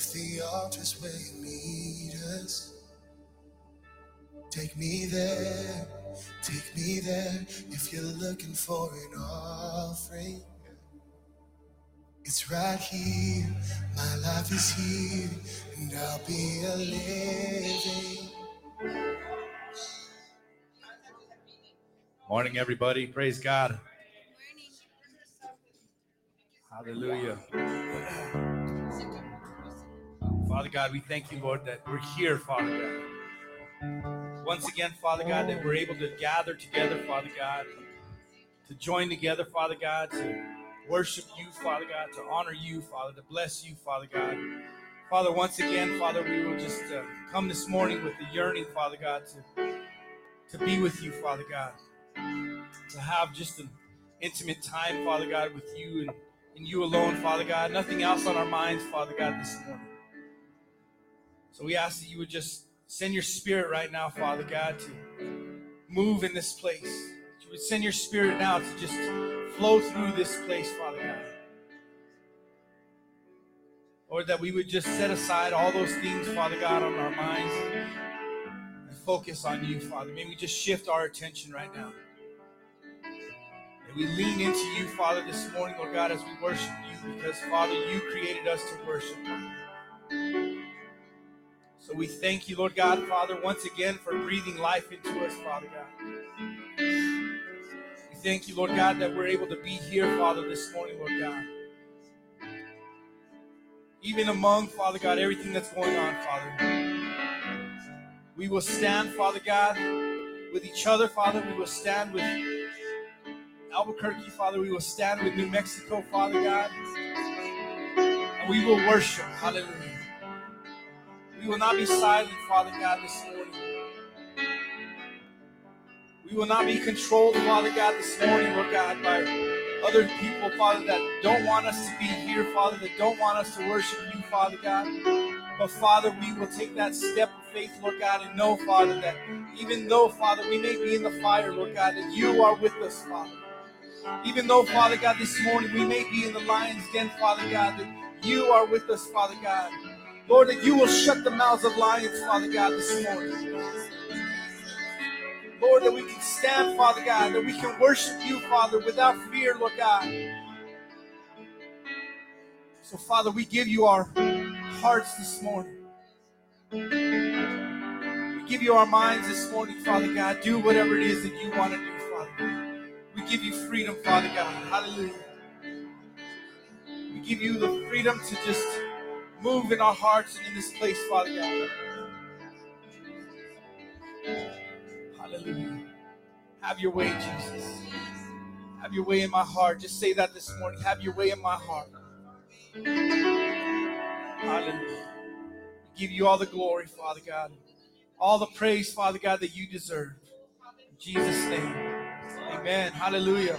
If the altar's where you meet us, take me there, take me there. If you're looking for an offering, it's right here. My life is here, and I'll be a living. Morning, everybody. Praise God. Hallelujah. Father God, we thank you, Lord, that we're here, Father God. Once again, Father God, that we're able to gather together, Father God, to join together, Father God, to worship you, Father God, to honor you, Father, to bless you, Father God. Father, once again, Father, we will just uh, come this morning with the yearning, Father God, to, to be with you, Father God, to have just an intimate time, Father God, with you and, and you alone, Father God. Nothing else on our minds, Father God, this morning. So we ask that you would just send your spirit right now, Father God, to move in this place. That you would send your spirit now to just flow through this place, Father God. Lord, that we would just set aside all those things, Father God, on our minds and focus on you, Father. May we just shift our attention right now. May we lean into you, Father, this morning, Lord God, as we worship you, because, Father, you created us to worship. So we thank you, Lord God, Father, once again for breathing life into us, Father God. We thank you, Lord God, that we're able to be here, Father, this morning, Lord God. Even among, Father God, everything that's going on, Father. We will stand, Father God, with each other, Father. We will stand with Albuquerque, Father. We will stand with New Mexico, Father God. And we will worship. Hallelujah. We will not be silent, Father God, this morning. We will not be controlled, Father God, this morning, Lord God, by other people, Father, that don't want us to be here, Father, that don't want us to worship you, Father God. But Father, we will take that step of faith, Lord God, and know, Father, that even though, Father, we may be in the fire, Lord God, that you are with us, Father. Even though, Father God, this morning we may be in the lion's den, Father God, that you are with us, Father God. Lord, that you will shut the mouths of lions, Father God, this morning. Lord, that we can stand, Father God, that we can worship you, Father, without fear, Lord God. So, Father, we give you our hearts this morning. We give you our minds this morning, Father God. Do whatever it is that you want to do, Father. We give you freedom, Father God. Hallelujah. We give you the freedom to just move in our hearts and in this place, Father God. Hallelujah. Have your way, Jesus. Have your way in my heart. Just say that this morning. Have your way in my heart. Hallelujah. We give you all the glory, Father God. All the praise, Father God, that you deserve. In Jesus' name. Amen. Hallelujah.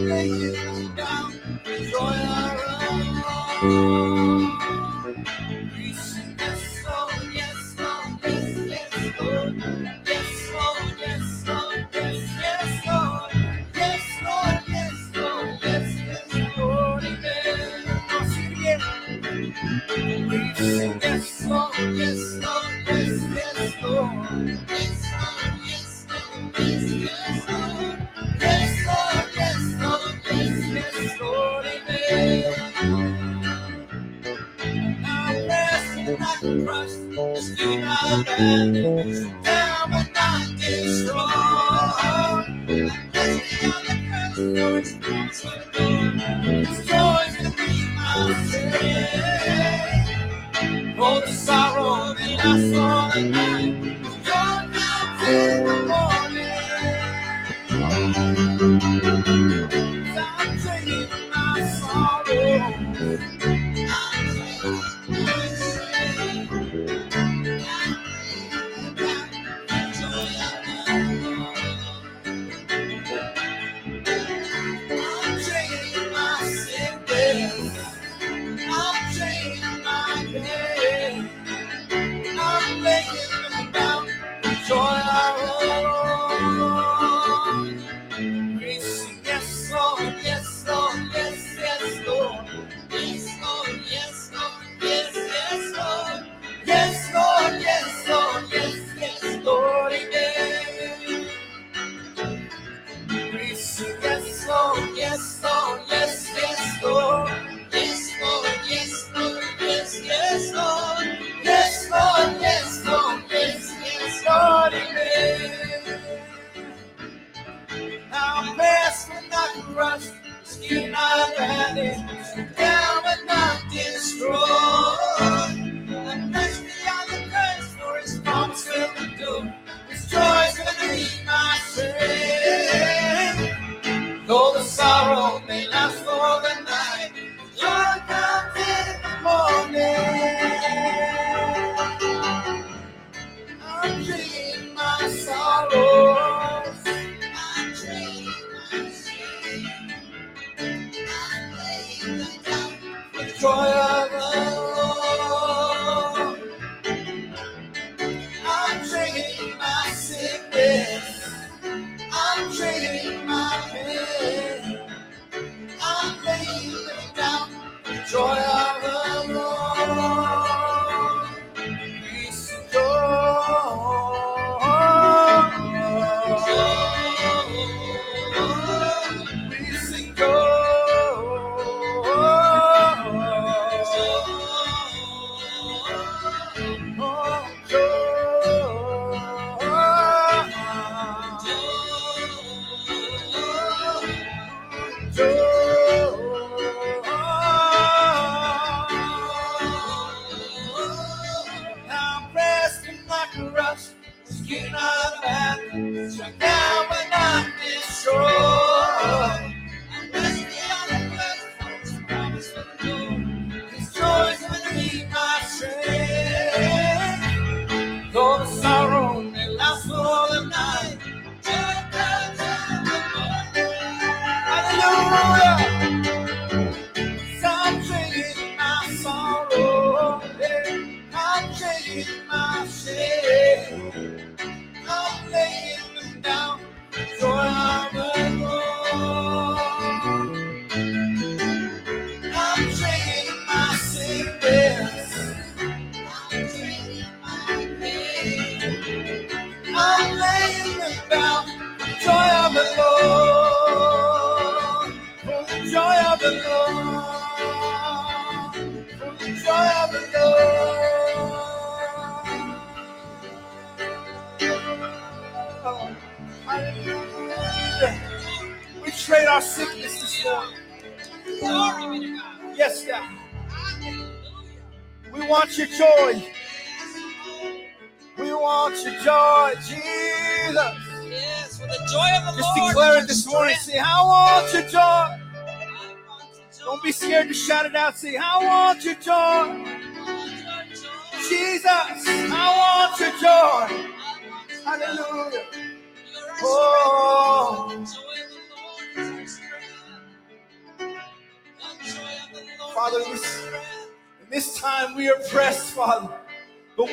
Yes,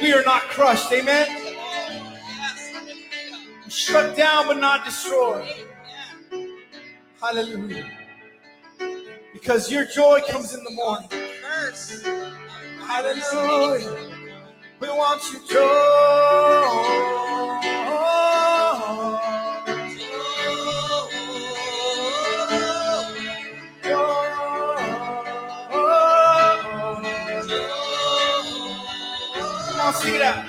we are not crushed. Amen. Shut down but not destroyed. Hallelujah. Because your joy comes in the morning. Hallelujah. We want your joy. Sing it out.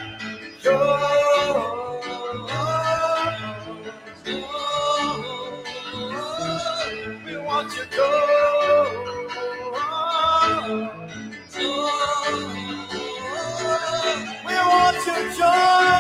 We want to go. We want your joy.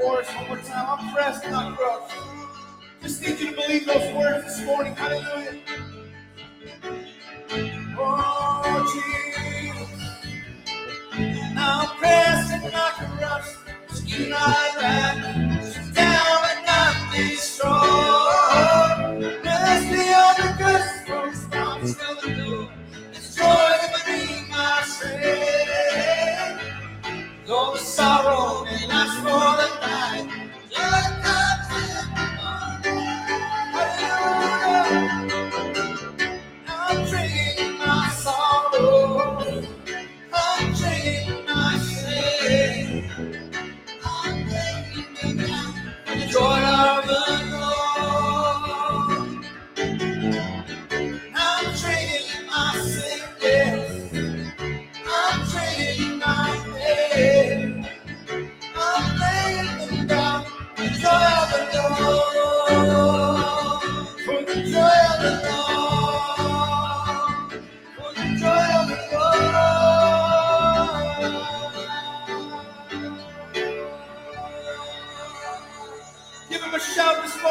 Chorus one more time. I'm pressed, not crushed. Just need you to believe those words this morning. Hallelujah. Oh, Jesus. I'm pressed and not crushed. Skin not wrapped. Down and not destroyed. Bless the other good from stops to the door. It's joy beneath my strength. Though the sorrow may last for the night, joy comes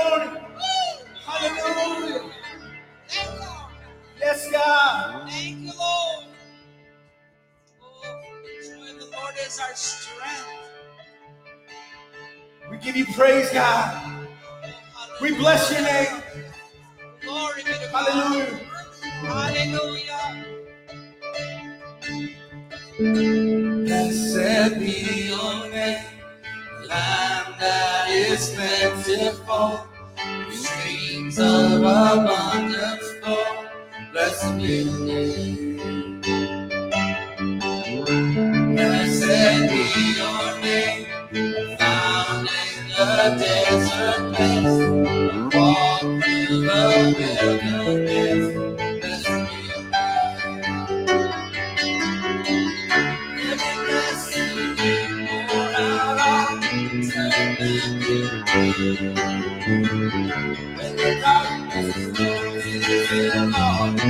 shout morning. Hallelujah. Thank you, Yes, God. Thank you, Lord. Oh, the joy of the Lord is our strength. We give you praise, God. We bless your name. Glory be to God. Hallelujah. Hallelujah. Blessed be your name, Lamb that is plentiful, streams of abundance flow. Blessed be your name. Blessed be your name, found in the desert place, walk through the wilderness.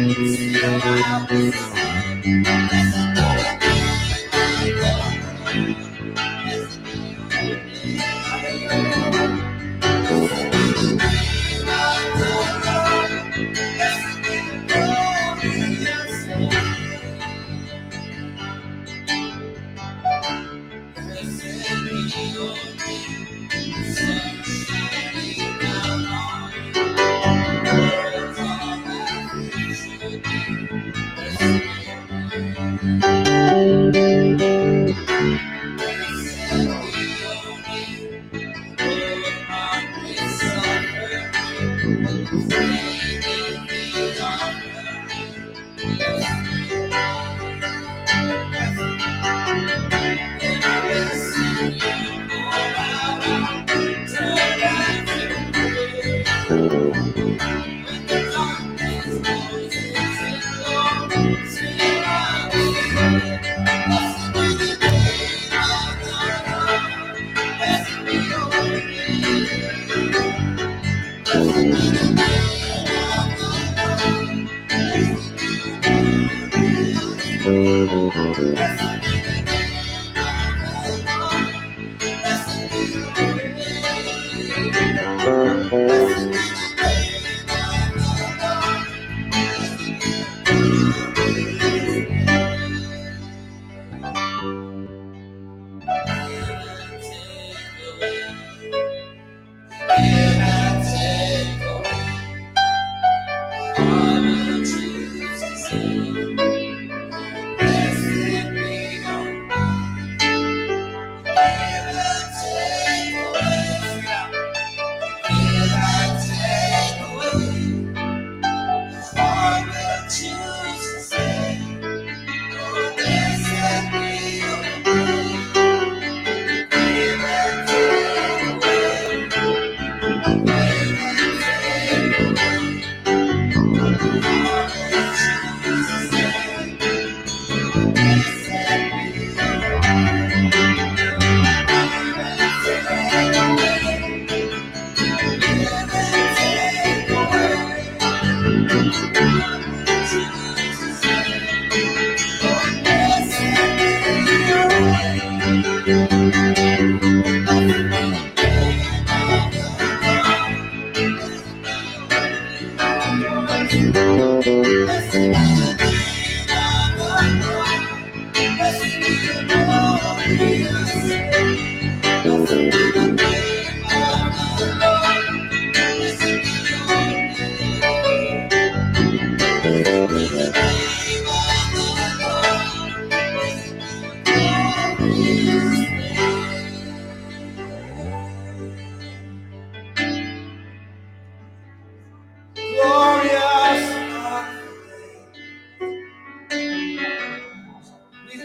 Lord, still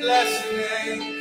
bless name.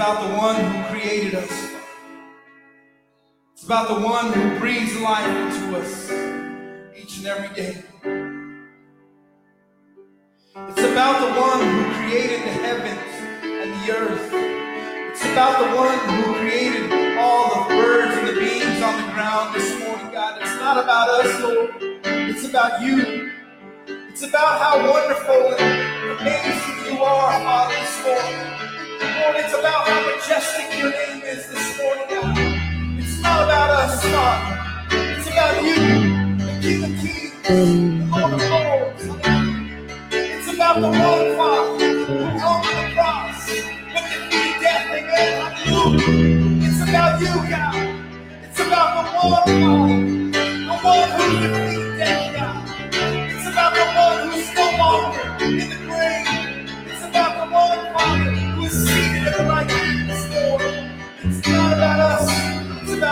About the one who created us. It's about the one who breathes life into us each and every day. It's about the one who created the heavens and the earth. It's about the one who created all the birds and the beings on the ground this morning, God. It's not about us, Lord. It's about you. It's about how wonderful and amazing you are, Father, this morning. Lord, it's about how majestic your name is this morning, God. It's not about us, Father. It's about you, the King of Kings, the Lord of Lords. It's about the one, Father, who hung on the cross, but defeated death again. Hallelujah. It's about you, God. It's about the one, Father,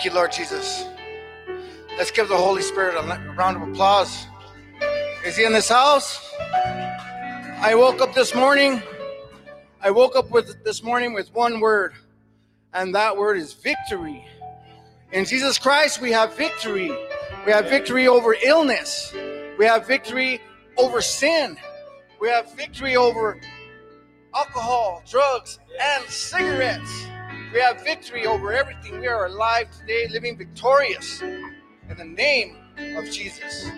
Thank you, Lord Jesus. Let's give the Holy Spirit a round of applause. Is he in this house? I woke up this morning. I woke up with this morning with one word, and that word is victory. In Jesus Christ, we have victory. We have victory over illness. We have victory over sin. We have victory over alcohol, drugs, and cigarettes. We have victory over everything. We are alive today, living victorious in the name of Jesus.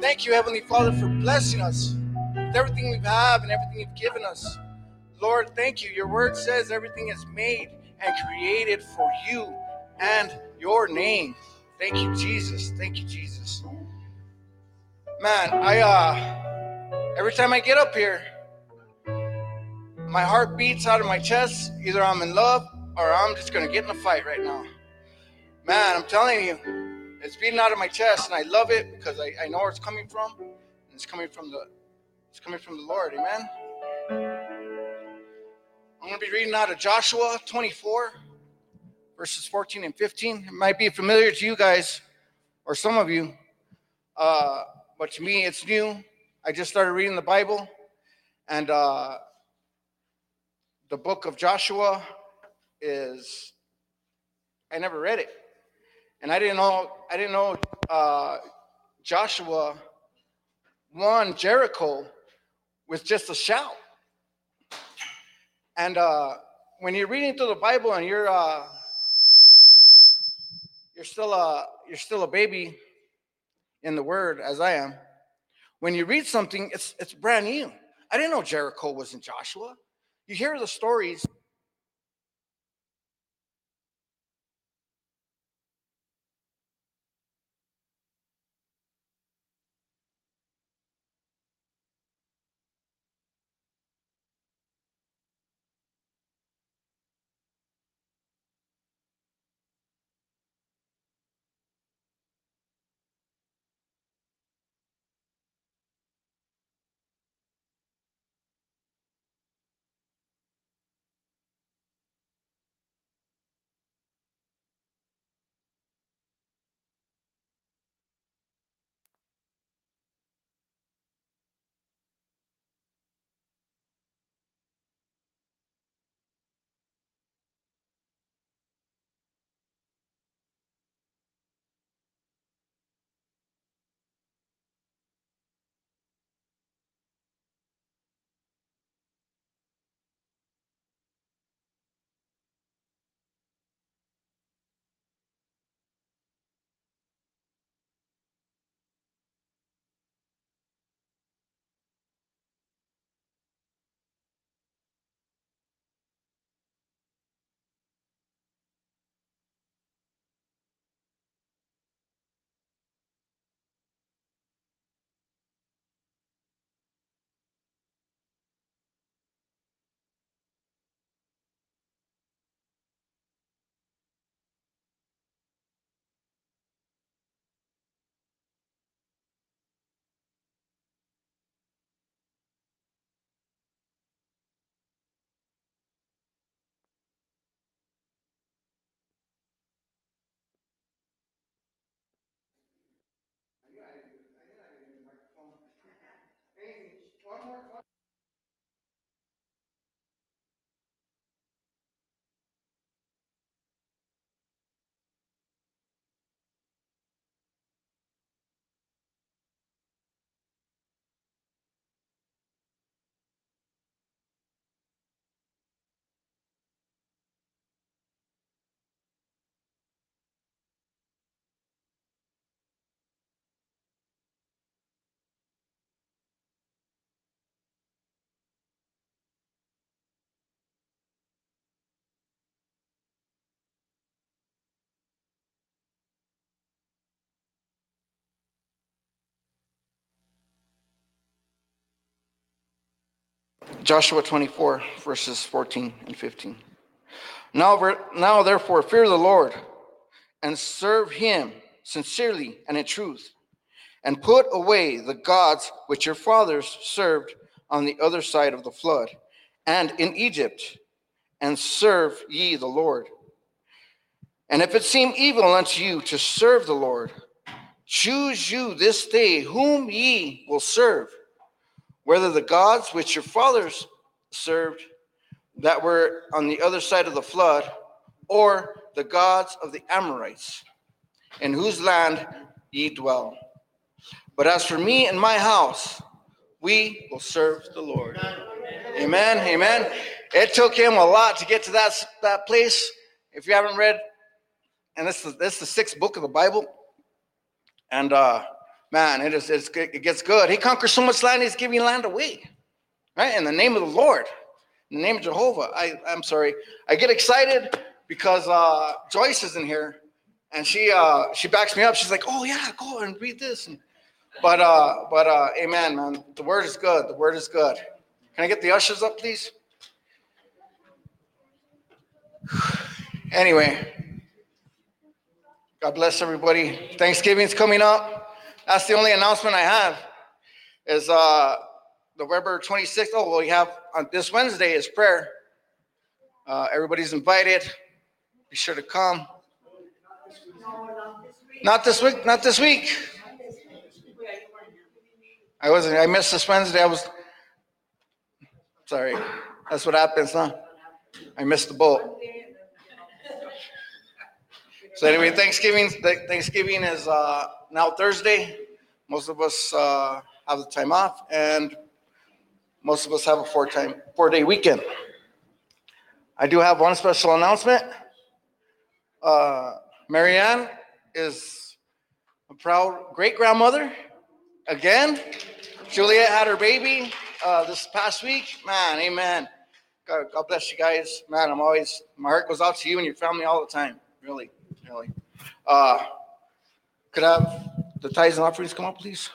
Thank you, Heavenly Father, for blessing us with everything we have and everything you've given us. Lord, thank you. Your word says everything is made and created for you and your name. Thank you, Jesus. Thank you, Jesus. Man, I uh every time I get up here, my heart beats out of my chest. Either I'm in love or I'm just gonna get in a fight right now. Man, I'm telling you, it's beating out of my chest, and I love it because I, I know where it's coming from. And it's coming from the it's coming from the Lord, amen. I'm gonna be reading out of Joshua 24, verses 14 and 15. It might be familiar to you guys, or some of you, uh, but to me it's new. I just started reading the Bible, and uh, the book of Joshua is I never read it, and I didn't know I didn't know uh, Joshua won Jericho with just a shout. And uh, when you're reading through the Bible and you're uh, you're still a you're still a baby in the Word, as I am. When you read something, it's it's brand new. I didn't know Jericho was in Joshua. You hear the stories Joshua 24, verses 14 and 15. Now, now therefore, fear the Lord and serve him sincerely and in truth, and put away the gods which your fathers served on the other side of the flood and in Egypt, and serve ye the Lord. And if it seem evil unto you to serve the Lord, choose you this day whom ye will serve, whether the gods which your fathers served that were on the other side of the flood, or the gods of the Amorites, in whose land ye dwell. But as for me and my house, we will serve the Lord. Amen. Amen. It took him a lot to get to that, that place. If you haven't read, and this is this is the sixth book of the Bible, and uh, man, it is it's, it gets good. He conquers so much land, he's giving land away, right? In the name of the Lord, in the name of Jehovah. I I'm sorry. I get excited because uh, Joyce is in here, and she uh, she backs me up. She's like, "Oh yeah, go and read this." And, but uh, but uh, amen, man. The word is good. The word is good. Can I get the ushers up, please? Anyway, God bless everybody. Thanksgiving's coming up. That's the only announcement I have. Is uh, November 26th. Oh, well, we have on this Wednesday is prayer. Uh, everybody's invited. Be sure to come. Not this week. Not this week. I wasn't. I missed this Wednesday. I was. Sorry. That's what happens, huh? I missed the boat. So anyway, Thanksgiving. Thanksgiving is uh, now Thursday. Most of us uh, have the time off, and most of us have a four time four day weekend. I do have one special announcement. Uh, Marianne is a proud great grandmother again. Juliet had her baby uh, this past week. Man, amen. God, God bless you guys. Man, I'm always, my heart goes out to you and your family all the time. Really, really. Uh, could I have the tithes and offerings come up, please?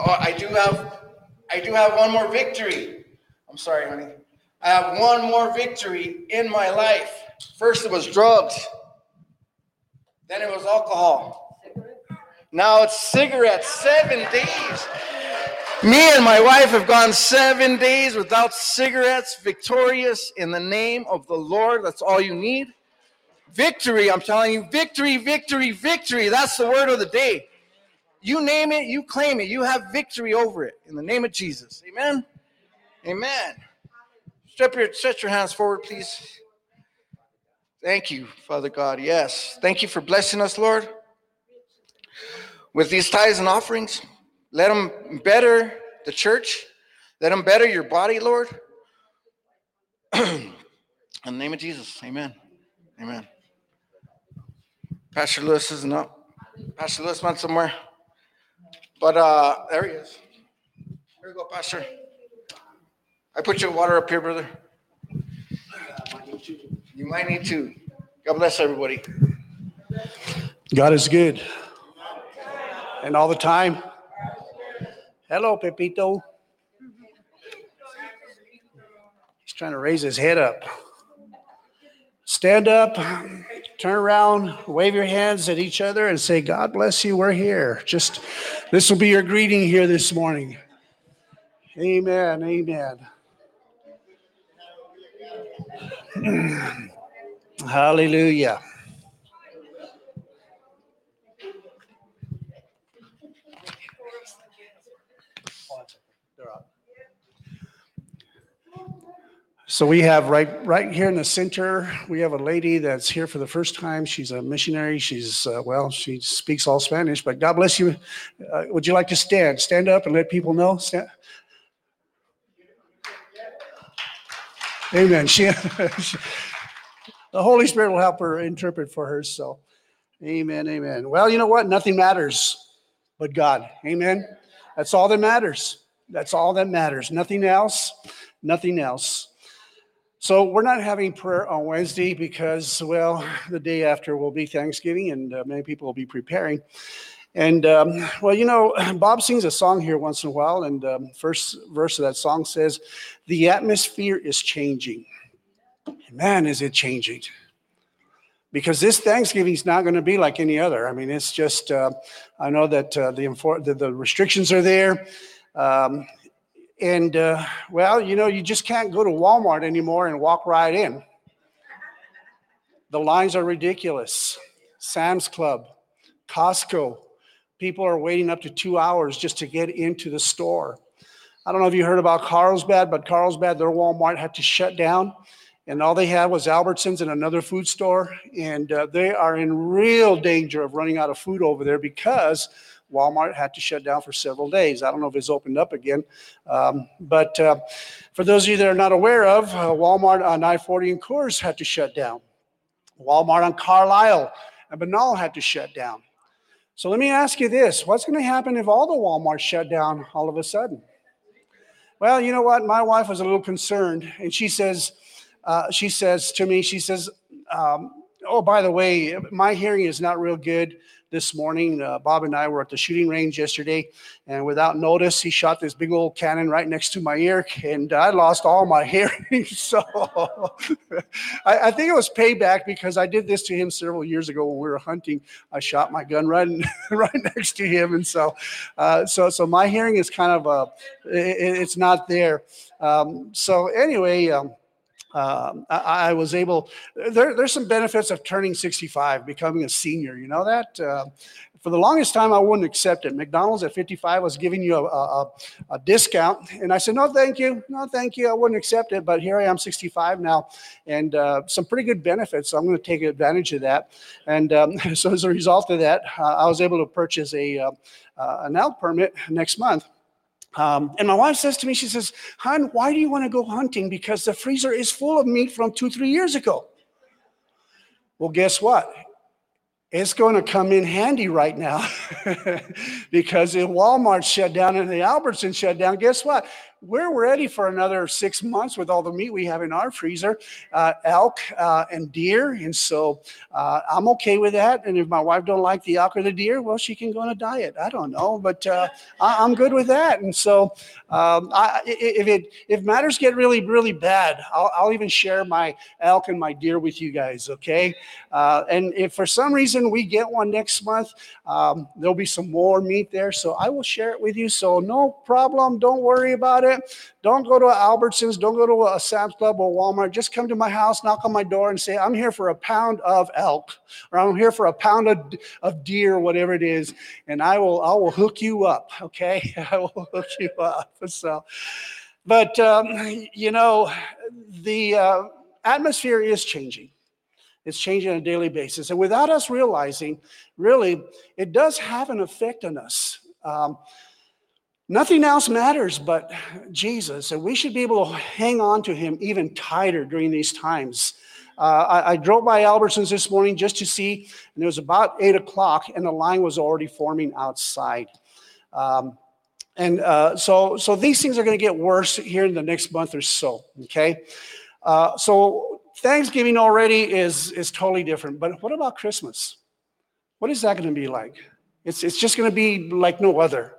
Oh, I do have, I do have one more victory. I'm sorry, honey. I have one more victory in my life. First, it was drugs. Then it was alcohol. Now it's cigarettes. Seven days. Me and my wife have gone seven days without cigarettes, victorious in the name of the Lord. That's all you need. Victory, I'm telling you, victory, victory, victory. That's the word of the day. You name it, you claim it. You have victory over it in the name of Jesus. Amen. Amen. Step your, stretch your hands forward, please. Thank you, Father God. Yes. Thank you for blessing us, Lord, with these tithes and offerings. Let them better the church. Let them better your body, Lord. In the name of Jesus. Amen. Amen. Pastor Lewis isn't up. Pastor Lewis went somewhere. But uh there he is. Here you go, Pastor. I put your water up here, brother. You might need to. God bless everybody. God is good. And all the time. Hello, Pepito. He's trying to raise his head up. Stand up, turn around, wave your hands at each other, and say, God bless you, we're here. Just this will be your greeting here this morning. Amen. Amen. Hallelujah. So we have right right here in the center, we have a lady that's here for the first time. She's a missionary. She's uh, well, she speaks all Spanish. But God bless you. Uh, would you like to stand? Stand up and let people know. Stand. Amen. She, she, the Holy Spirit will help her interpret for her. So, amen, amen. Well, you know what? Nothing matters but God. Amen. That's all that matters. That's all that matters. Nothing else. Nothing else. So, we're not having prayer on Wednesday because, well, the day after will be Thanksgiving and uh, many people will be preparing. And um, well, you know, Bob sings a song here once in a while, and um, first verse of that song says, "The atmosphere is changing." Man, is it changing? Because this Thanksgiving is not going to be like any other. I mean, it's just uh, I know that uh, the, the the restrictions are there, um, and uh, well, you know, you just can't go to Walmart anymore and walk right in. The lines are ridiculous. Sam's Club, Costco, people are waiting up to two hours just to get into the store. I don't know if you heard about Carlsbad, but Carlsbad, their Walmart had to shut down. And all they had was Albertsons and another food store. And uh, they are in real danger of running out of food over there because Walmart had to shut down for several days. I don't know if it's opened up again. Um, but uh, for those of you that are not aware of, uh, Walmart on I 40 and Coors had to shut down. Walmart on Carlisle and Menaul had to shut down. So let me ask you this what's going to happen if all the Walmarts shut down all of a sudden? Well, you know what? My wife was a little concerned, and she says, uh, she says to me, she says, um, "Oh, by the way, my hearing is not real good this morning. Uh, Bob and I were at the shooting range yesterday, and without notice, he shot this big old cannon right next to my ear, and I lost all my hearing. so I, I, think it was payback because I did this to him several years ago when we were hunting. I shot my gun right, right next to him, and so uh, so so my hearing is kind of uh, it, it's not there. Um, so anyway. Um, um, I, I, was able, there, there's some benefits of turning 65, becoming a senior. You know that? Uh, for the longest time, I wouldn't accept it. McDonald's at 55 was giving you a, a, a, discount. And I said, no, thank you. No, thank you. I wouldn't accept it. But here I am, 65 now, and uh, some pretty good benefits. So I'm going to take advantage of that. And um, so as a result of that, uh, I was able to purchase a, uh, uh an elk permit next month. Um, and my wife says to me, she says, Hon, why do you want to go hunting? Because the freezer is full of meat from two, three years ago. Well, guess what? it's going to come in handy right now because if Walmart shut down and the Albertson shut down, guess what? We're ready for another six months with all the meat we have in our freezer, uh, elk uh, and deer, and so uh, I'm okay with that. And if my wife don't like the elk or the deer, well, she can go on a diet. I don't know, but uh, I, am good with that. And so um, I, if it if matters get really really bad, I'll, I'll, even share my elk and my deer with you guys. Okay, uh, and if for some reason we get one next month, um, there'll be some more meat there, so I will share it with you. So no problem. Don't worry about it. Don't go to Albertsons. Don't go to a Sam's Club or Walmart. Just come to my house, knock on my door, and say, "I'm here for a pound of elk, or I'm here for a pound of, of deer, whatever it is," and I will I will hook you up. Okay, I will hook you up. So, but um, you know, the uh, atmosphere is changing. It's changing on a daily basis. And without us realizing, really, it does have an effect on us. Um, nothing else matters but Jesus. And we should be able to hang on to him even tighter during these times. Uh, I, I, drove by Albertsons this morning just to see, and it was about eight o'clock, and the line was already forming outside. Um, and uh, so, so these things are going to get worse here in the next month or so. Okay, uh, so Thanksgiving already is, is totally different. But what about Christmas? What is that going to be like? It's, it's just going to be like no other.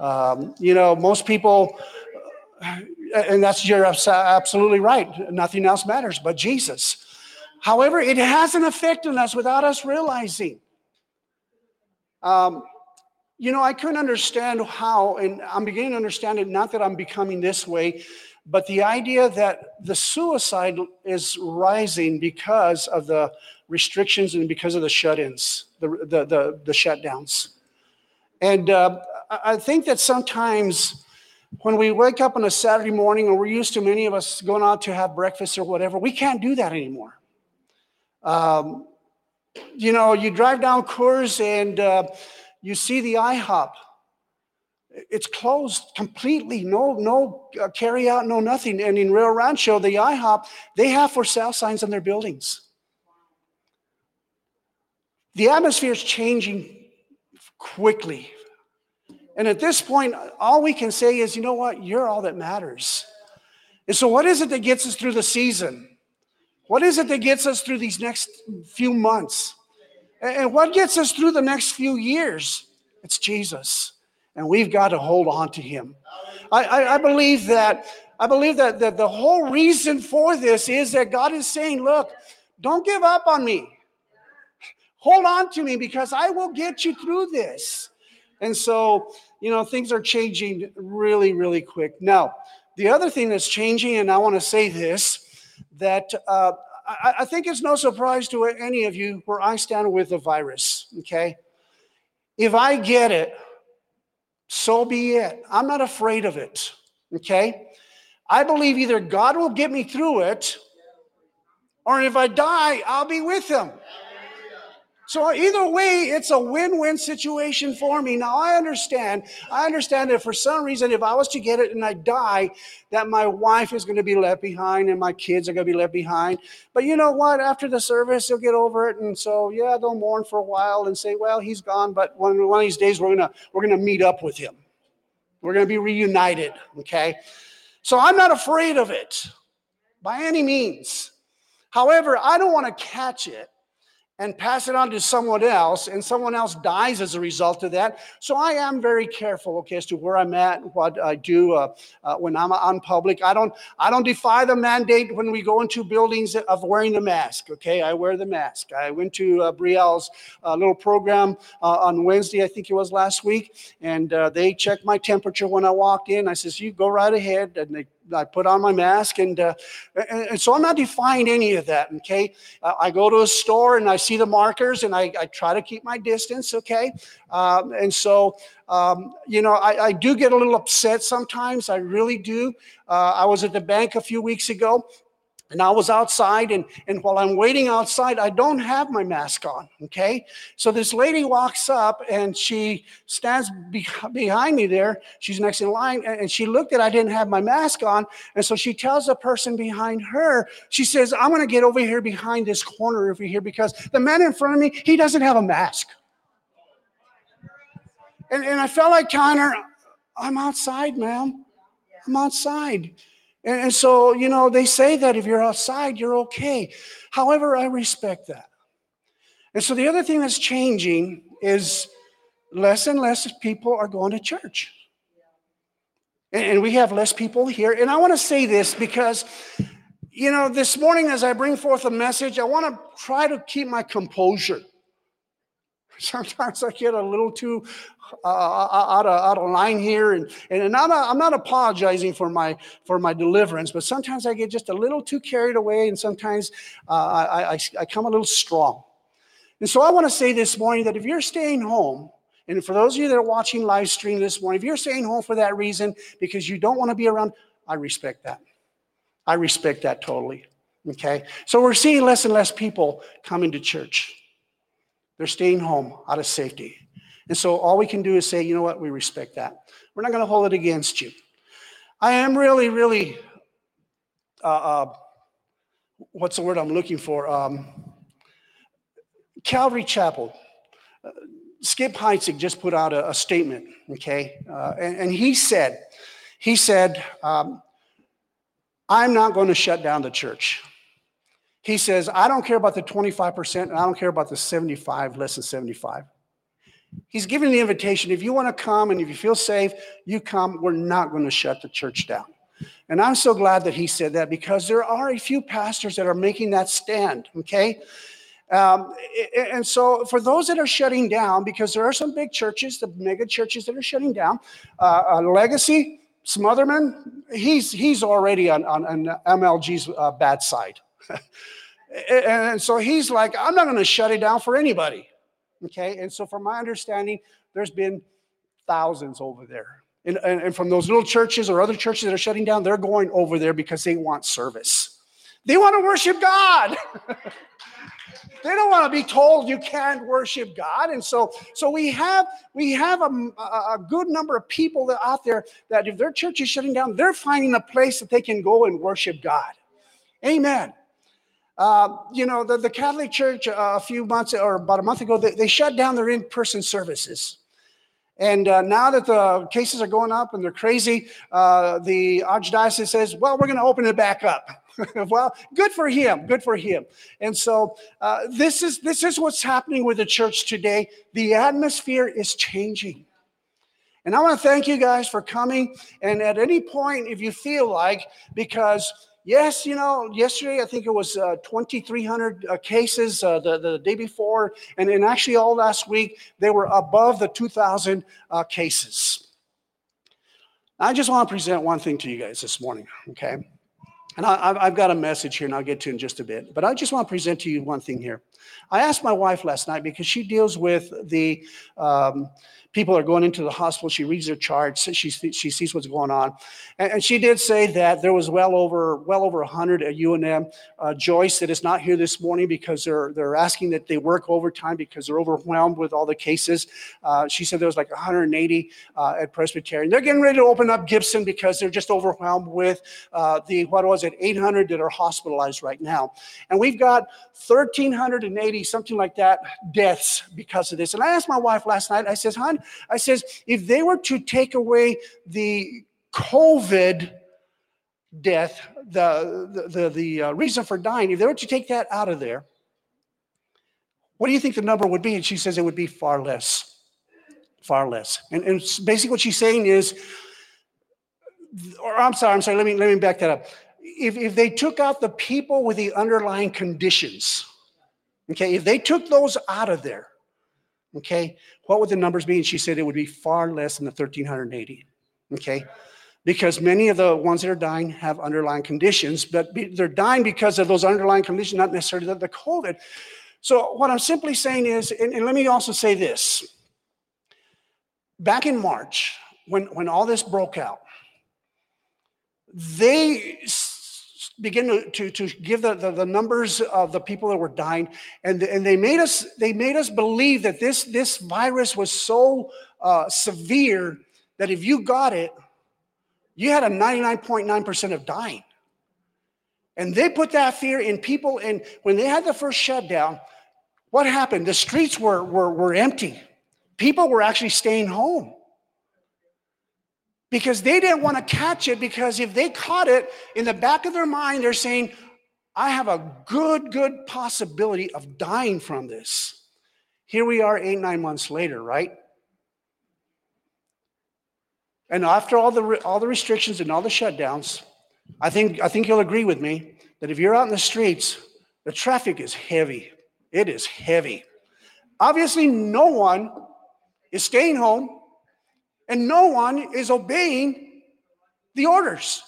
Um, you know, most people, and that's you're absolutely right. Nothing else matters but Jesus. However, it has an effect on us without us realizing. Um, you know, I couldn't understand how, and I'm beginning to understand it. Not that I'm becoming this way, but the idea that the suicide is rising because of the restrictions and because of the shut-ins, the the the, the shutdowns, and uh, I think that sometimes when we wake up on a Saturday morning, and we're used to many of us going out to have breakfast or whatever, we can't do that anymore. Um, you know, you drive down Coors and uh, you see the IHOP it's closed completely. No, no uh, carry out, no nothing. And in Rio Rancho, the IHOP, they have for sale signs on their buildings. The atmosphere is changing quickly. And at this point, all we can say is, you know what? You're all that matters. And so, what is it that gets us through the season? What is it that gets us through these next few months? And what gets us through the next few years? It's Jesus. And we've got to hold on to him. I, I, I believe that I believe that, that the whole reason for this is that God is saying, look, don't give up on me. Hold on to me because I will get you through this. And so, you know, things are changing really, really quick. Now, the other thing that's changing, and I want to say this, that uh, I, I think it's no surprise to any of you where I stand with the virus, okay? If I get it, so be it. I'm not afraid of it, okay? I believe either God will get me through it, or if I die, I'll be with Him. So either way, it's a win-win situation for me. Now I understand. I understand that for some reason, if I was to get it and I die, that my wife is going to be left behind and my kids are going to be left behind. But you know what? After the service, they'll get over it, and so yeah, they'll mourn for a while and say, "Well, he's gone." But one one of these days, we're gonna we're gonna meet up with him. We're gonna be reunited. Okay. So I'm not afraid of it by any means. However, I don't want to catch it and pass it on to someone else, and someone else dies as a result of that. So I am very careful, okay, as to where I'm at, what I do uh, uh, when I'm on public. I don't, I don't defy the mandate when we go into buildings of wearing the mask. Okay, I wear the mask. I went to uh, Brielle's uh, little program uh, on Wednesday, I think it was last week, and uh, they checked my temperature when I walked in. I says, "You go right ahead," and they I put on my mask, and, uh, and, and so I'm not defying any of that. Okay, uh, I go to a store and I see the markers, and I, I try to keep my distance. Okay, um, and so um, you know I, I, do get a little upset sometimes. I really do. Uh, I was at the bank a few weeks ago, and I was outside, and, and while I'm waiting outside, I don't have my mask on. Okay. So this lady walks up and she stands be- behind me there. She's next in line, and she looked at I didn't have my mask on. And so she tells the person behind her, she says, I'm going to get over here behind this corner over here because the man in front of me, he doesn't have a mask. And, and I felt like her, I'm outside, ma'am. I'm outside. And, and so, you know, they say that if you're outside, you're okay. However, I respect that. And so the other thing that's changing is less and less people are going to church. And we have less people here. And I want to say this because, you know, this morning as I bring forth a message, I want to try to keep my composure. Sometimes I get a little too uh, out, of, out of line here, and, and not, I'm not apologizing for my for my deliverance, but sometimes I get just a little too carried away, and sometimes uh, I, I, I come a little strong. And so I want to say this morning that if you're staying home, and for those of you that are watching live stream this morning, if you're staying home for that reason because you don't want to be around, I respect that. I respect that totally. Okay, so we're seeing less and less people coming to church. They're staying home out of safety. And so all we can do is say, you know what, we respect that. We're not going to hold it against you. I am really, really, uh, uh, what's the word I'm looking for? Um, Calvary Chapel. Uh, Skip Heitzig just put out a, a statement, okay? Uh, and, and, he said, he said, um, I'm not going to shut down the church. He says, I don't care about the 25% and I don't care about the 75, less than 75. He's giving the invitation. If you want to come and if you feel safe, you come. We're not going to shut the church down. And I'm so glad that he said that because there are a few pastors that are making that stand, okay? Um, and so, for those that are shutting down, because there are some big churches, the mega churches that are shutting down, uh, uh, Legacy, Smothermon, he's he's already on, on, on MLG's uh, bad side. and so he's like, I'm not going to shut it down for anybody. Okay. And so, from my understanding, there's been thousands over there. And, and, and, from those little churches or other churches that are shutting down, they're going over there because they want service. They want to worship God. they don't want to be told you can't worship God. And so, so we have we have a, a good number of people that out there that if their church is shutting down, they're finding a place that they can go and worship God. Amen. Uh, you know, the, the Catholic Church uh, a few months or about a month ago, they, they shut down their in person services. And uh, now that the cases are going up and they're crazy, uh, the archdiocese says, well, we're going to open it back up. well, good for him. Good for him. And so uh, this is this is what's happening with the church today. The atmosphere is changing. And I want to thank you guys for coming. And at any point, if you feel like, because yes, you know, yesterday I think it was uh, 2,300 uh, cases uh, the, the day before, and, and actually all last week, they were above the 2,000 uh, cases. I just want to present one thing to you guys this morning, okay? And I, I've- I've got a message here, and I'll get to in just a bit. But I just want to present to you one thing here. I asked my wife last night because she deals with the um, people are going into the hospital. She reads their charts. She she sees what's going on, and, and she did say that there was well over well over hundred at UNM. Uh, Joyce that is not here this morning because they're they're asking that they work overtime because they're overwhelmed with all the cases. Uh, she said there was like 180 uh, at Presbyterian. They're getting ready to open up Gibson because they're just overwhelmed with uh, the what was it 800 that are hospitalized right now, and we've got 1,380 something like that deaths because of this. And I asked my wife last night. I says, "Hon." I says, if they were to take away the COVID death, the, the, the, the uh, reason for dying, if they were to take that out of there, what do you think the number would be? And she says it would be far less, far less. And, and basically what she's saying is, or I'm sorry, I'm sorry, let me, let me back that up. If, if they took out the people with the underlying conditions, okay, if they took those out of there, Okay, what would the numbers be? And she said it would be far less than the 1380. Okay, because many of the ones that are dying have underlying conditions, but they're dying because of those underlying conditions, not necessarily the, the COVID. So, what I'm simply saying is, and, and let me also say this back in March, when, when all this broke out, they begin to, to, to give the, the, the, numbers of the people that were dying. And, and they made us they made us believe that this this virus was so uh, severe that if you got it you had a 99.9% of dying. And they put that fear in people and when they had the first shutdown what happened? The streets were, were, were empty. People were actually staying home because they didn't want to catch it because if they caught it in the back of their mind they're saying i have a good good possibility of dying from this. Here we are eight nine months later right? And after all the all the restrictions and all the shutdowns i think i think you'll agree with me that if you're out in the streets the traffic is heavy. It is heavy. Obviously no one is staying home and no one is obeying the orders.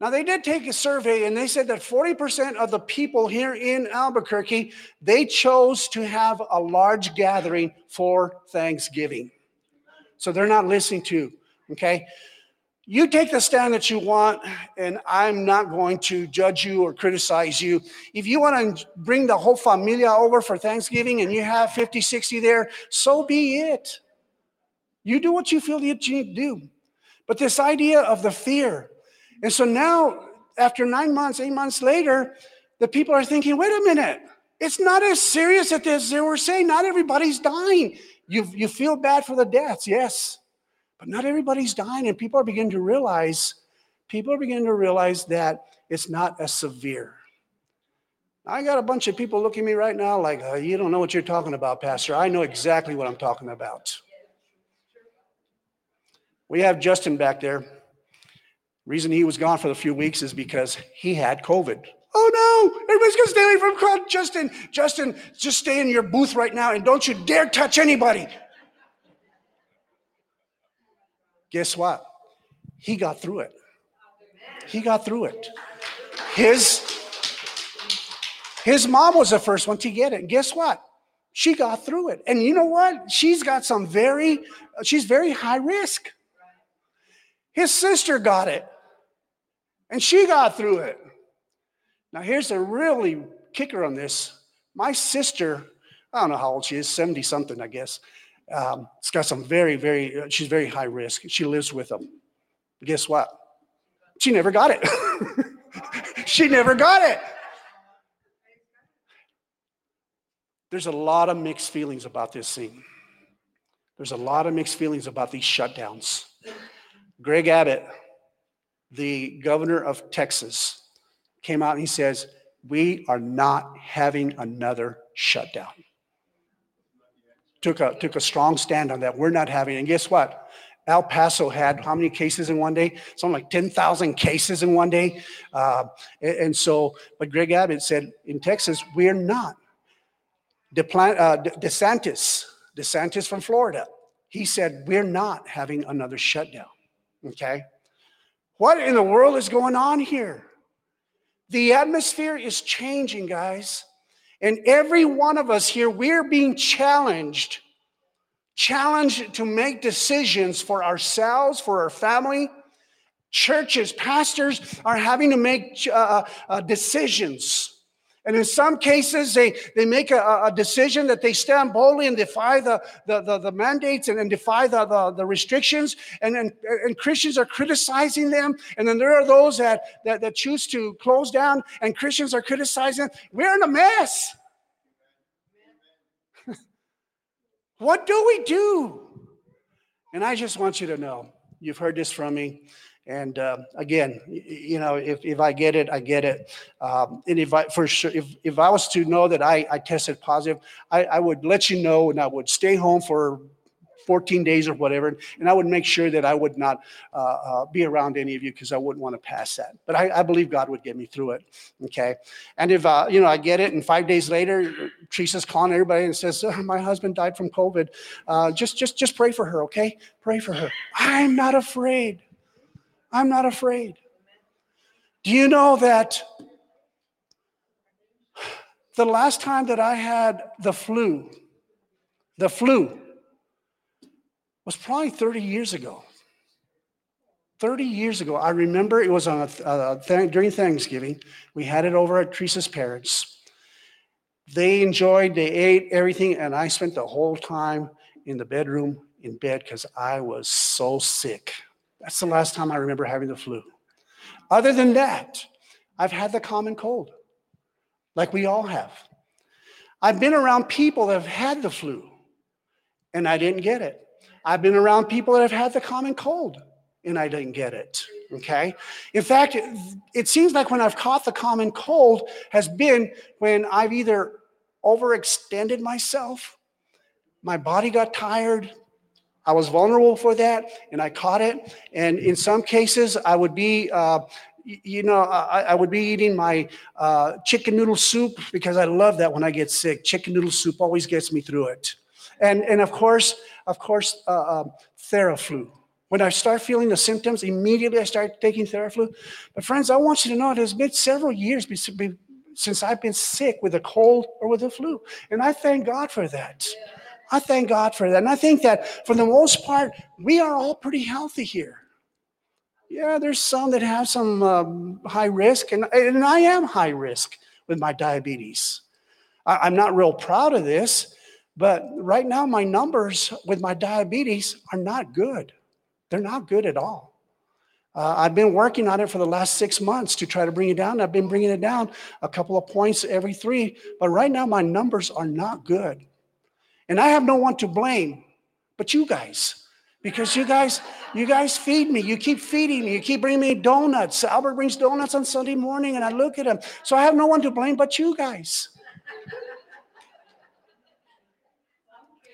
Now, they did take a survey and they said that 40% of the people here in Albuquerque, they chose to have a large gathering for Thanksgiving. So they're not listening to, okay? You take the stand that you want, and I'm not going to judge you or criticize you. If you want to bring the whole familia over for Thanksgiving and you have 50, 60 there, so be it. You do what you feel you need to do. But this idea of the fear. And so now, after nine months, eight months later, the people are thinking, wait a minute, it's not as serious as. They were saying not everybody's dying. You, you feel bad for the deaths, yes. But not everybody's dying. And people are beginning to realize, people are beginning to realize that it's not as severe. I got a bunch of people looking at me right now like, oh, you don't know what you're talking about, Pastor. I know exactly what I'm talking about. We have Justin back there. Reason he was gone for a few weeks is because he had COVID. Oh no, everybody's gonna stay away from COVID. Justin, Justin, just stay in your booth right now and don't you dare touch anybody. Guess what? He got through it. He got through it. His his mom was the first one to get it. Guess what? She got through it. And you know what? She's got some very, she's very high risk. His sister got it, and she got through it. Now, here's a really kicker on this. My sister, I don't know how old she is, 70 something, I guess. Um, it's got some very, very, uh, she's very high risk. She lives with them. But guess what? She never got it. she never got it. There's a lot of mixed feelings about this thing. There's a lot of mixed feelings about these shutdowns. Greg Abbott, the governor of Texas, came out and he says, We are not having another shutdown. Took a, took a strong stand on that. We're not having, and guess what? El Paso had how many cases in one day? Something like 10,000 cases in one day. Uh, and, and so, but Greg Abbott said in Texas, we're not. DePlan, uh, De- DeSantis, DeSantis from Florida, he said, we're not having another shutdown. Okay. What in the world is going on here? The atmosphere is changing, guys. And every one of us here, we're being challenged, challenged to make decisions for ourselves, for our family. Churches, pastors are having to make uh, uh, decisions. And in some cases, they, they make a, a decision that they stand boldly and defy the, the, the, the mandates and, and defy the, the, the restrictions. And, and, and Christians are criticizing them. And then there are those that, that, that choose to close down, and Christians are criticizing. We're in a mess. what do we do? And I just want you to know you've heard this from me. And uh, again, you know, if, if I get it, I get it. Um, and if I, for sure, if, if I was to know that I, I tested positive, I, I would let you know and I would stay home for 14 days or whatever. And I would make sure that I would not uh, uh, be around any of you because I wouldn't want to pass that. But I, I believe God would get me through it. Okay. And if, uh, you know, I get it and five days later, Teresa's calling everybody and says, "Oh, my husband died from COVID. Uh, just, just, just pray for her. Okay. Pray for her. I'm not afraid. I'm not afraid. Do you know that the last time that I had the flu, the flu, was probably 30 years ago. 30 years ago. I remember it was on a, a th- during Thanksgiving. We had it over at Teresa's parents. They enjoyed, they ate everything, and I spent the whole time in the bedroom in bed because I was so sick. That's the last time I remember having the flu. Other than that, I've had the common cold, like we all have. I've been around people that have had the flu, and I didn't get it. I've been around people that have had the common cold, and I didn't get it. Okay. In fact, it, it seems like when I've caught the common cold has been when I've either overextended myself, my body got tired, I was vulnerable for that, and I caught it. And in some cases, I would be, uh, you know, I, I would be eating my uh, chicken noodle soup because I love that when I get sick. Chicken noodle soup always gets me through it. And and of course, of course, uh, um, Theraflu. When I start feeling the symptoms, immediately I start taking Theraflu. But friends, I want you to know it has been several years since I've been sick with a cold or with a flu, and I thank God for that. I thank God for that. And I think that for the most part, we are all pretty healthy here. Yeah, there's some that have some um, high risk, and, and I am high risk with my diabetes. I, I'm not real proud of this, but right now my numbers with my diabetes are not good. They're not good at all. Uh, I've been working on it for the last six months to try to bring it down. I've been bringing it down a couple of points every three, but right now my numbers are not good. And I have no one to blame but you guys. Because you guys, you guys feed me. You keep feeding me. You keep bringing me donuts. Albert brings donuts on Sunday morning, and I look at him. So I have no one to blame but you guys.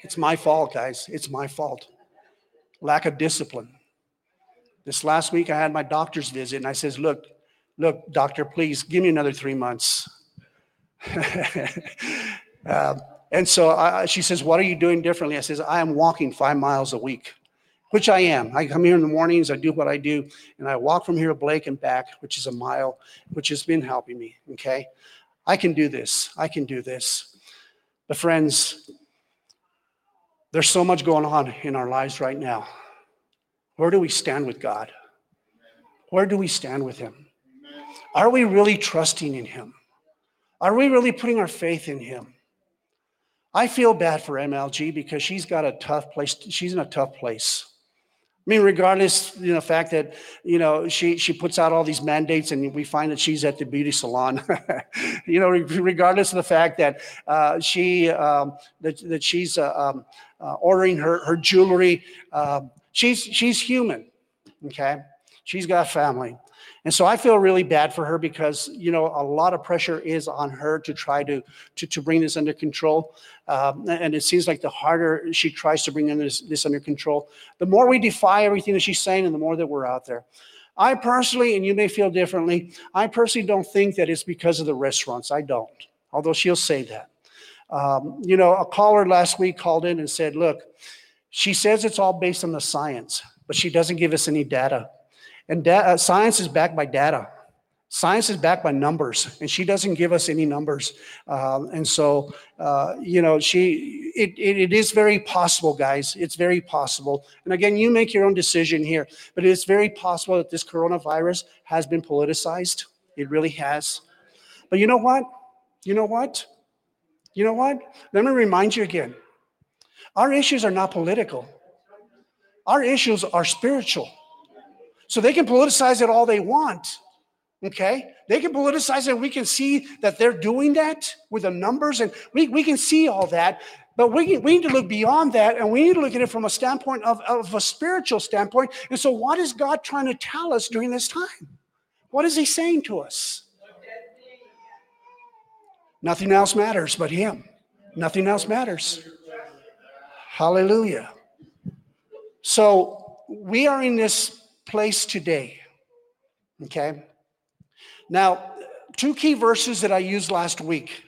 It's my fault, guys. It's my fault. Lack of discipline. This last week, I had my doctor's visit, and I says, "Look, look, doctor, please give me another three months." Um, and so I, she says, What are you doing differently? I says, I am walking five miles a week, which I am. I come here in the mornings, I do what I do, and I walk from here to Blake and back, which is a mile, which has been helping me. Okay. I can do this. I can do this. But friends, there's so much going on in our lives right now. Where do we stand with God? Where do we stand with Him? Are we really trusting in Him? Are we really putting our faith in Him? I feel bad for MLG because she's got a tough place. She's in a tough place. I mean, regardless, you know, the fact that you know she she puts out all these mandates, and we find that she's at the beauty salon. you know, regardless of the fact that uh, she um, that that she's uh, um, uh, ordering her her jewelry, um, she's she's human. Okay, She's got family. And so I feel really bad for her because, you know, a lot of pressure is on her to try to, to, to bring this under control. Um, and it seems like the harder she tries to bring this, this under control, the more we defy everything that she's saying and the more that we're out there. I personally, and you may feel differently, I personally don't think that it's because of the restaurants. I don't, although she'll say that. Um, you know, a caller last week called in and said, look, she says it's all based on the science, but she doesn't give us any data. And da- uh, science is backed by data. Science is backed by numbers, and she doesn't give us any numbers. Um, and so, uh, you know, she it, it, it is very possible, guys. It's very possible. And again, you make your own decision here, but it's very possible that this coronavirus has been politicized. It really has. But you know what? You know what? You know what? Let me remind you again. Our issues are not political. Our issues are spiritual. So they can politicize it all they want. Okay? They can politicize it. We can see that they're doing that with the numbers, and we, we can see all that. But we, we need to look beyond that, and we need to look at it from a standpoint of, of a spiritual standpoint. And so, what is God trying to tell us during this time? What is He saying to us? Nothing else matters but Him. Nothing else matters. Hallelujah. So, we are in this place today. Okay? Now, two key verses that I used last week.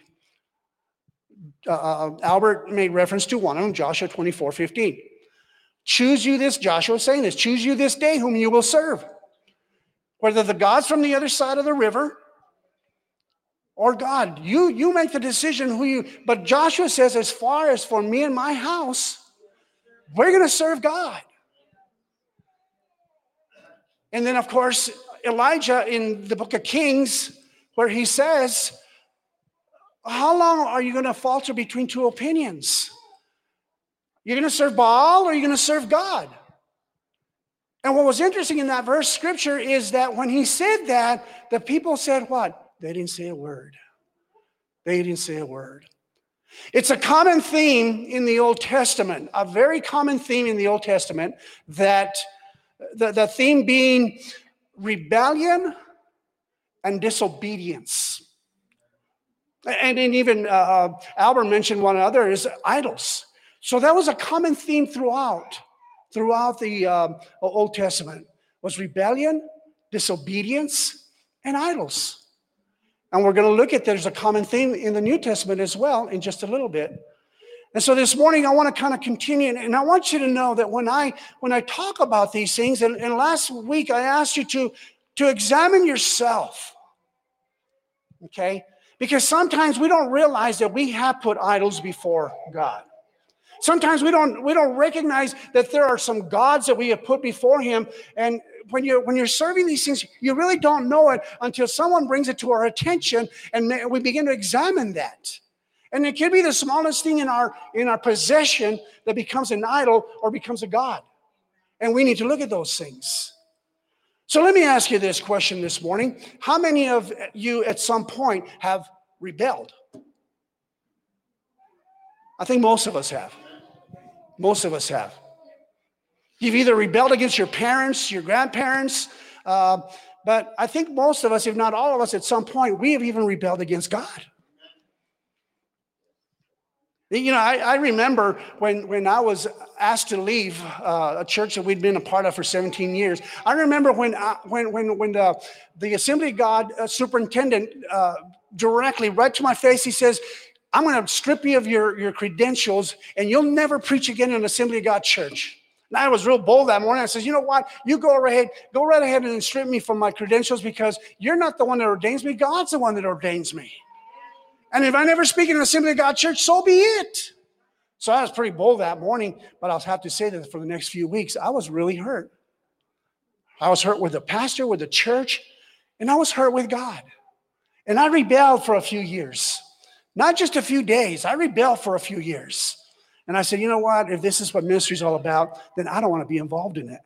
Uh, uh, Albert made reference to one of them, Joshua 24 15. Choose you this, Joshua is saying this, choose you this day whom you will serve. Whether the gods from the other side of the river or God, you, you make the decision who you, but Joshua says, as far as for me and my house, we're going to serve God. And then, of course, Elijah in the book of Kings, where he says, How long are you going to falter between two opinions? You're going to serve Baal or you're going to serve God? And what was interesting in that verse scripture is that when he said that, the people said, What? They didn't say a word. They didn't say a word. It's a common theme in the Old Testament, a very common theme in the Old Testament that the, the theme being rebellion and disobedience. And even uh, uh, Albert mentioned one other is idols. So that was a common theme throughout, throughout the uh, Old Testament was rebellion, disobedience, and idols. And we're going to look at there's a common theme in the New Testament as well in just a little bit. And so this morning I want to kind of continue, and I want you to know that when I when I talk about these things, and, and last week I asked you to to examine yourself. Okay? Because sometimes we don't realize that we have put idols before God. Sometimes we don't we don't recognize that there are some gods that we have put before him and when you're when you're serving these things you really don't know it until someone brings it to our attention and we begin to examine that. And it can be the smallest thing in our in our possession that becomes an idol or becomes a god. And we need to look at those things. So let me ask you this question this morning. How many of you at some point have rebelled? I think most of us have. Most of us have. You've either rebelled against your parents, your grandparents, uh, but I think most of us, if not all of us, at some point, we have even rebelled against God. You know, I, I, remember when, when I was asked to leave uh, a church that we'd been a part of for 17 years. I remember when, I, uh, when, when, when the, the Assembly of God uh, superintendent uh, directly, right to my face, he says, I'm going to strip you of your, your credentials and you'll never preach again in an Assembly of God church. And I was real bold that morning. I says, you know what? You go right ahead, go right ahead and strip me from my credentials because you're not the one that ordains me. God's the one that ordains me. And if I never speak in an Assembly of God church, so be it. So I was pretty bold that morning, but I'll have to say that for the next few weeks, I was really hurt. I was hurt with the pastor, with the church, and I was hurt with God. And I rebelled for a few years, not just a few days. I rebelled for a few years. And I said, you know what? If this is what ministry is all about, then I don't want to be involved in it.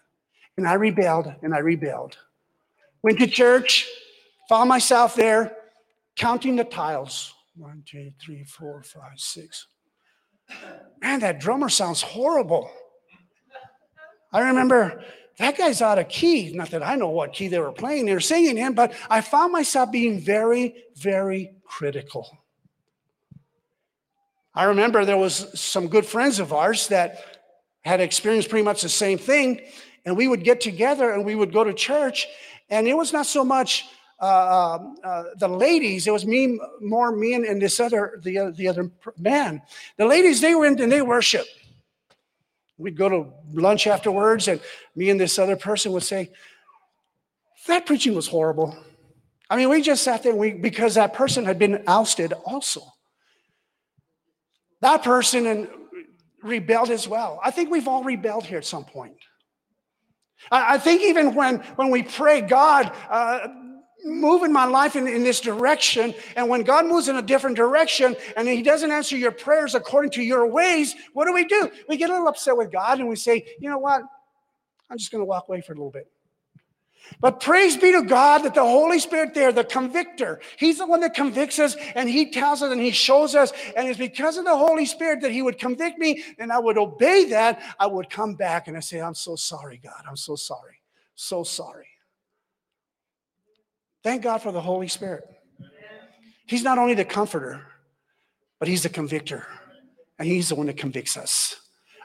And I rebelled and I rebelled. Went to church, found myself there counting the tiles one, two, three, four, five, six. Man, that drummer sounds horrible. I remember that guy's out of key. Not that I know what key they were playing, they were singing in, but I found myself being very, very critical. I remember there was some good friends of ours that had experienced pretty much the same thing, and we would get together and we would go to church, and it was not so much uh, um, uh, the ladies. It was me, more me, and, and this other the uh, the other man. The ladies they went and they worship. We'd go to lunch afterwards, and me and this other person would say, "That preaching was horrible." I mean, we just sat there we, because that person had been ousted also. That person and rebelled as well. I think we've all rebelled here at some point. I, think even when when we pray, God, uh, move in my life in, in this direction. And when God moves in a different direction and He doesn't answer your prayers according to your ways, what do we do? We get a little upset with God and we say, you know what? I'm just going to walk away for a little bit. But praise be to God that the Holy Spirit there, the convictor, He's the one that convicts us and He tells us and He shows us. And it's because of the Holy Spirit that He would convict me and I would obey that. I would come back and I say, I'm so sorry, God. I'm so sorry. So sorry. Thank God for the Holy Spirit. He's not only the comforter, but He's the convictor. And He's the one that convicts us.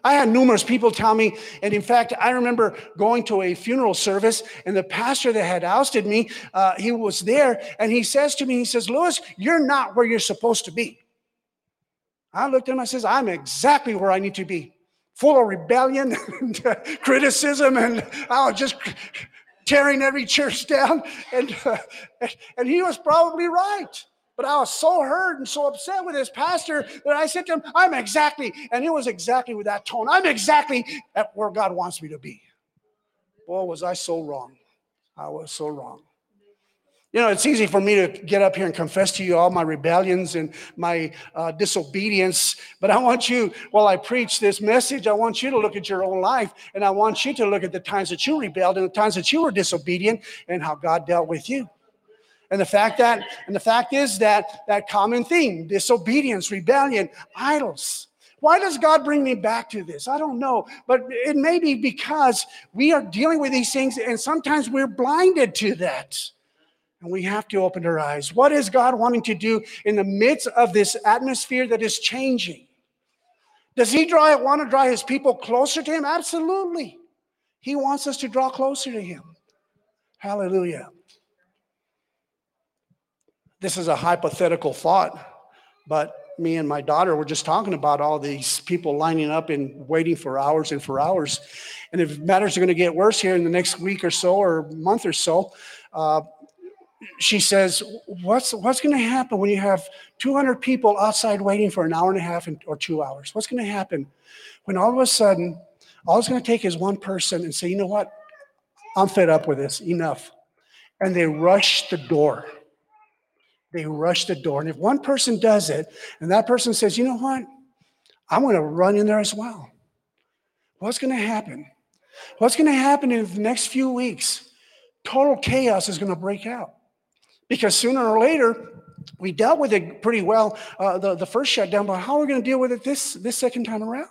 I had numerous people tell me, and in fact, I remember going to a funeral service, and the pastor that had ousted me, uh, he was there, and he says to me, he says, Lewis, you're not where you're supposed to be. I looked at him, I says, I'm exactly where I need to be. Full of rebellion and criticism, and I was just tearing every church down. And, uh, and he was probably right. But I was so hurt and so upset with his pastor that I said to him, I'm exactly, and it was exactly with that tone, I'm exactly at where God wants me to be. Boy, was I so wrong. I was so wrong. You know, it's easy for me to get up here and confess to you all my rebellions and my uh, disobedience, but I want you, while I preach this message, I want you to look at your own life and I want you to look at the times that you rebelled and the times that you were disobedient and how God dealt with you. And the fact that, and the fact is that that common theme, disobedience, rebellion, idols. Why does God bring me back to this? I don't know, but it may be because we are dealing with these things and sometimes we're blinded to that. And we have to open our eyes. What is God wanting to do in the midst of this atmosphere that is changing? Does He draw, want to draw His people closer to Him? Absolutely. He wants us to draw closer to Him. Hallelujah. This is a hypothetical thought, but me and my daughter were just talking about all these people lining up and waiting for hours and for hours. And if matters are going to get worse here in the next week or so or month or so, uh, she says, "What's what's going to happen when you have 200 people outside waiting for an hour and a half or two hours? What's going to happen when all of a sudden all it's going to take is one person and say, you know what, I'm fed up with this, enough, and they rush the door." They rush the door. And if one person does it, and that person says, you know what? I'm going to run in there as well. What's going to happen? What's going to happen in the next few weeks? Total chaos is going to break out. Because sooner or later, we dealt with it pretty well uh, the, the first shutdown, but how are we going to deal with it this, this second time around?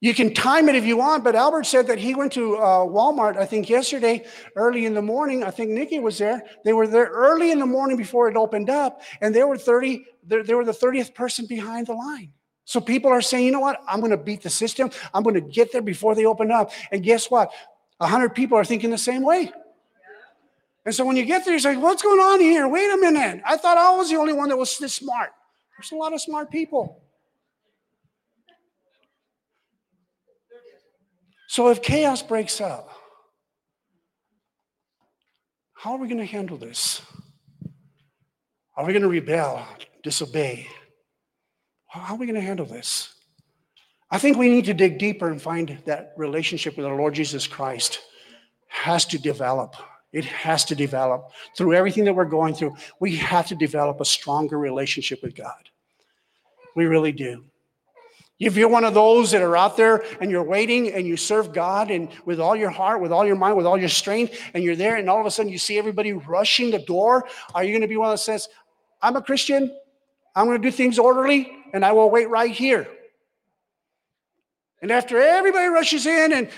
You can time it if you want, but Albert said that he went to uh, Walmart, I think yesterday, early in the morning. I think Nikki was there. They were there early in the morning before it opened up, and they were 30, they were the 30th person behind the line. So people are saying, you know what? I'm going to beat the system. I'm going to get there before they open up. And guess what? 100 people are thinking the same way. And so when you get there, you're like, what's going on here? Wait a minute. I thought I was the only one that was this smart. There's a lot of smart people. So if chaos breaks out, how are we going to handle this? Are we going to rebel, disobey? How are we going to handle this? I think we need to dig deeper and find that relationship with our Lord Jesus Christ has to develop. It has to develop. Through everything that we're going through, we have to develop a stronger relationship with God. We really do. If you're one of those that are out there and you're waiting and you serve God and with all your heart, with all your mind, with all your strength, and you're there and all of a sudden you see everybody rushing the door, are you going to be one that says, I'm a Christian, I'm going to do things orderly, and I will wait right here? And after everybody rushes in and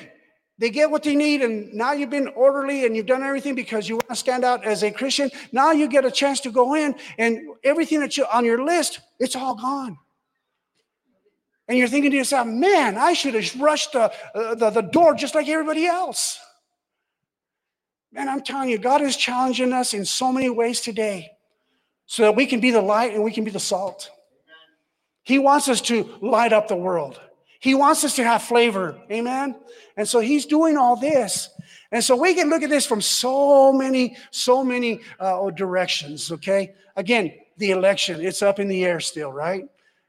they get what they need, and now you've been orderly and you've done everything because you want to stand out as a Christian. Now you get a chance to go in, and everything that you on your list, it's all gone. And you're thinking to yourself, man, I should have rushed the, uh, the, the door just like everybody else. Man, I'm telling you, God is challenging us in so many ways today so that we can be the light and we can be the salt. He wants us to light up the world. He wants us to have flavor. Amen. And so he's doing all this. And so we can look at this from so many, so many uh, directions. Okay. Again, the election, it's up in the air still, right?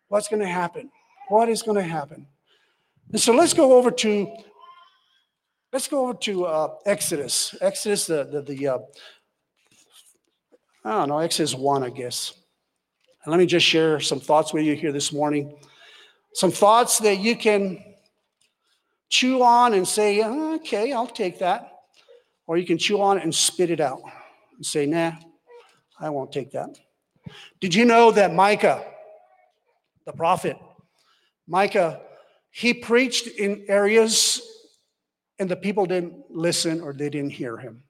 What's going to happen? What is going to happen? And so let's go over to let's go over to uh, Exodus. Exodus, the the, the uh, I don't know, Exodus one, I guess. And let me just share some thoughts with you here this morning. Some thoughts that you can chew on and say, uh, okay, I'll take that. Or you can chew on it and spit it out and say, nah, I won't take that. Did you know that Micah, the prophet, Micah, he preached in areas and the people didn't listen or they didn't hear him.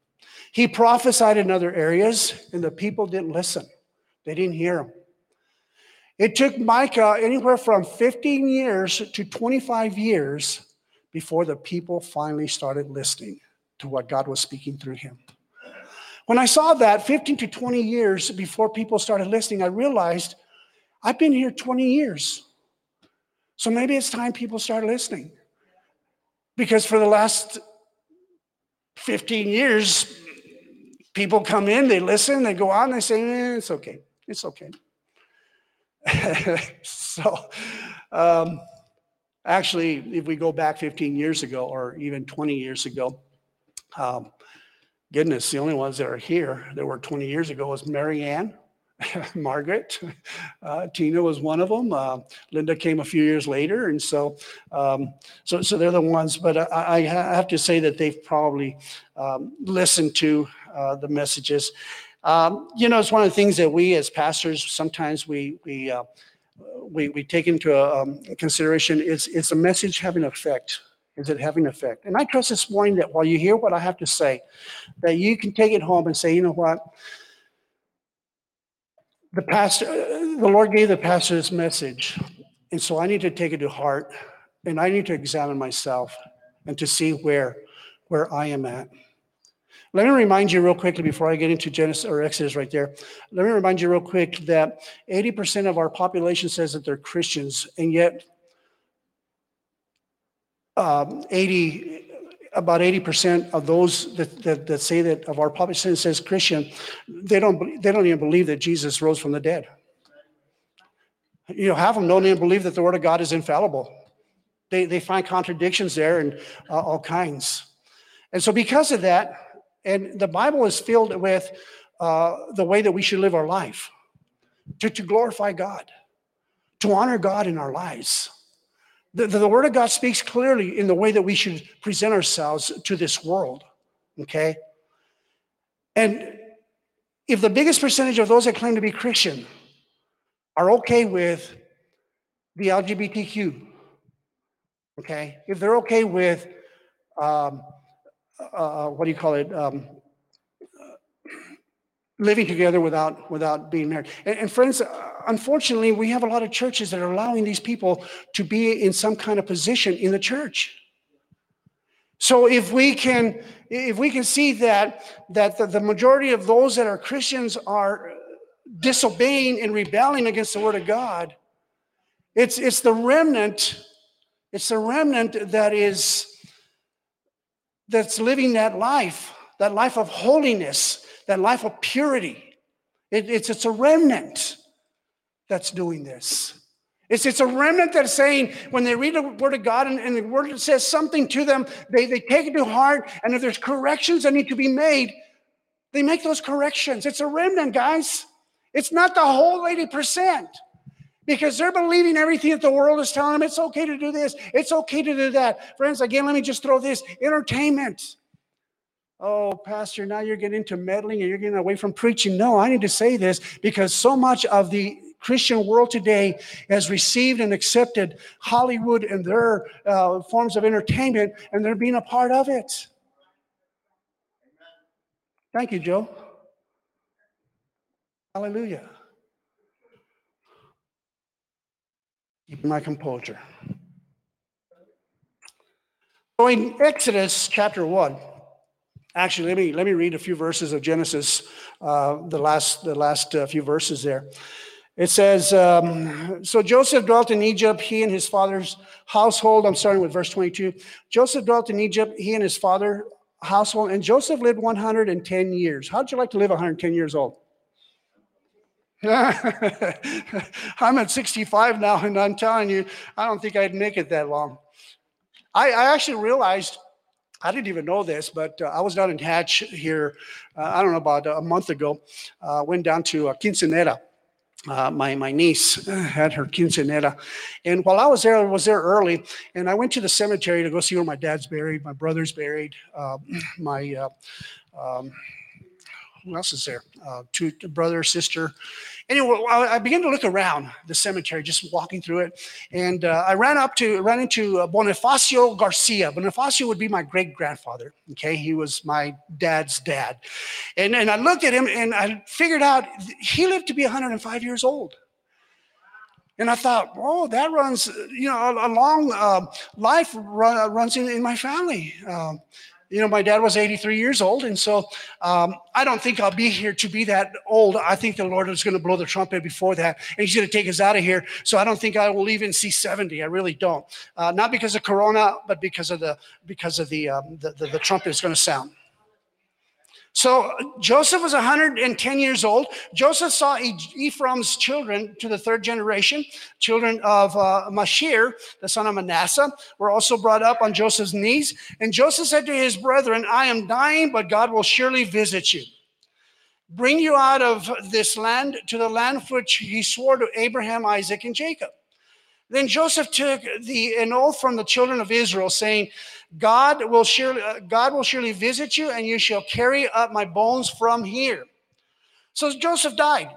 He prophesied in other areas and the people didn't listen. They didn't hear him. It took Micah anywhere from 15 years to 25 years before the people finally started listening to what God was speaking through him. When I saw that 15 to 20 years before people started listening, I realized I've been here 20 years. So maybe it's time people start listening. Because for the last 15 years, people come in, they listen, they go on, they say, eh, it's okay. It's okay. so, um, actually, if we go back 15 years ago or even 20 years ago, um, goodness, the only ones that are here that were 20 years ago was Mary Ann Margaret. Uh, Tina was one of them. Uh, Linda came a few years later, and so um, so so they're the ones. But I, I have to say that they've probably um, listened to uh, the messages. Um, you know, it's one of the things that we as pastors sometimes we we uh, we, we take into um, consideration. Is is a message having effect? Is it having effect? And I trust this morning that while you hear what I have to say, that you can take it home and say, you know what the pastor, the Lord gave the pastor this message. And so I need to take it to heart and I need to examine myself and to see where, where I am at. Let me remind you real quickly before I get into Genesis or Exodus right there. Let me remind you real quick that 80% of our population says that they're Christians, and yet um, 80, about 80% of those that, that, that, say that of our population says Christian, they don't, they don't even believe that Jesus rose from the dead. You know, half of them don't even believe that the word of God is infallible. They, they find contradictions there and uh, all kinds. And so because of that, and the Bible is filled with uh, the way that we should live our life, to, to glorify God, to honor God in our lives. The, the, Word of God speaks clearly in the way that we should present ourselves to this world. Okay? And if the biggest percentage of those that claim to be Christian are okay with the LGBTQ, okay, if they're okay with um, uh, what do you call it? Um, living together without without being married. And, and friends, unfortunately, we have a lot of churches that are allowing these people to be in some kind of position in the church. So if we can if we can see that that the, the majority of those that are Christians are disobeying and rebelling against the word of God, it's it's the remnant, it's the remnant that is that's living that life, that life of holiness, that life of purity. It, it's, it's a remnant that's doing this. It's, it's a remnant that's saying when they read the word of God and, and the word says something to them, they, they take it to heart. And if there's corrections that need to be made, they make those corrections. It's a remnant, guys. It's not the whole 80% because they're believing everything that the world is telling them. It's okay to do this, it's okay to do that. Friends, again, let me just throw this entertainment. Oh, Pastor, now you're getting into meddling and you're getting away from preaching. No, I need to say this because so much of the Christian world today has received and accepted Hollywood and their uh, forms of entertainment, and they're being a part of it. Thank you, Joe. Hallelujah. My composure. So in Exodus chapter 1, actually, let me, let me read a few verses of Genesis, uh, the last, the last uh, few verses there. It says, um, So Joseph dwelt in Egypt, he and his father's household. I'm starting with verse 22. Joseph dwelt in Egypt, he and his father household, and Joseph lived 110 years. How'd you like to live 110 years old? I'm at 65 now, and I'm telling you, I don't think I'd make it that long. I, I actually realized, I didn't even know this, but uh, I was down in Hatch here, uh, I don't know, about a month ago. Uh, went down to uh, Quinceanera. Uh, my, my niece had her quinceanera. And while I was there, I was there early, and I went to the cemetery to go see where my dad's buried, my brother's buried, uh, my, um, who else is there? Uh, two brother, sister. Anyway, I began to look around the cemetery, just walking through it, and uh, I ran up to ran into uh, Bonifacio Garcia. Bonifacio would be my great grandfather. Okay, he was my dad's dad, and and I looked at him and I figured out he lived to be 105 years old. And I thought, oh, that runs, you know, a, a long uh, life run, runs in, in my family. Um, you know, my dad was 83 years old, and so um, I don't think I'll be here to be that old. I think the Lord is going to blow the trumpet before that, and He's going to take us out of here. So I don't think I will even see 70. I really don't. Uh, not because of Corona, but because of the because of the um, the, the, the trumpet is going to sound. So Joseph was 110 years old. Joseph saw Ephraim's children to the third generation, children of uh, Machir, the son of Manasseh, were also brought up on Joseph's knees. And Joseph said to his brethren, I am dying, but God will surely visit you. Bring you out of this land to the land which he swore to Abraham, Isaac, and Jacob. Then Joseph took the, an oath from the children of Israel, saying, God will surely, uh, God will surely visit you, and you shall carry up my bones from here. So Joseph died,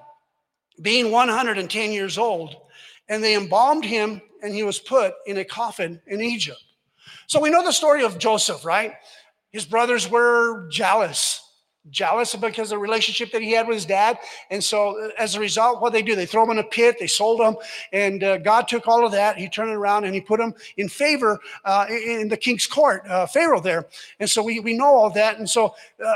being 110 years old, and they embalmed him, and he was put in a coffin in Egypt. So we know the story of Joseph, right? His brothers were jealous jealous because of the relationship that he had with his dad. And so, uh, as a result, what they do, they throw him in a pit, they sold him, and uh, God took all of that. He turned it around and he put him in favor uh, in the king's court, uh, Pharaoh there. And so, we, we know all that. And so, uh,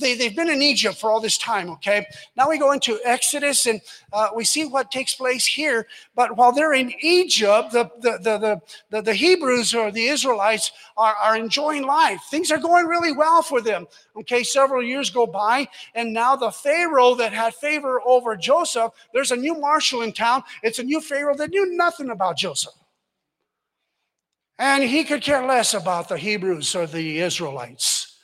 they, they've been in Egypt for all this time, okay? Now we go into Exodus and uh, we see what takes place here. But while they're in Egypt, the, the, the, the, the Hebrews or the Israelites are, are enjoying life. Things are going really well for them. Okay, several years go by, and now the Pharaoh that had favor over Joseph, there's a new marshal in town. It's a new Pharaoh that knew nothing about Joseph. And he could care less about the Hebrews or the Israelites.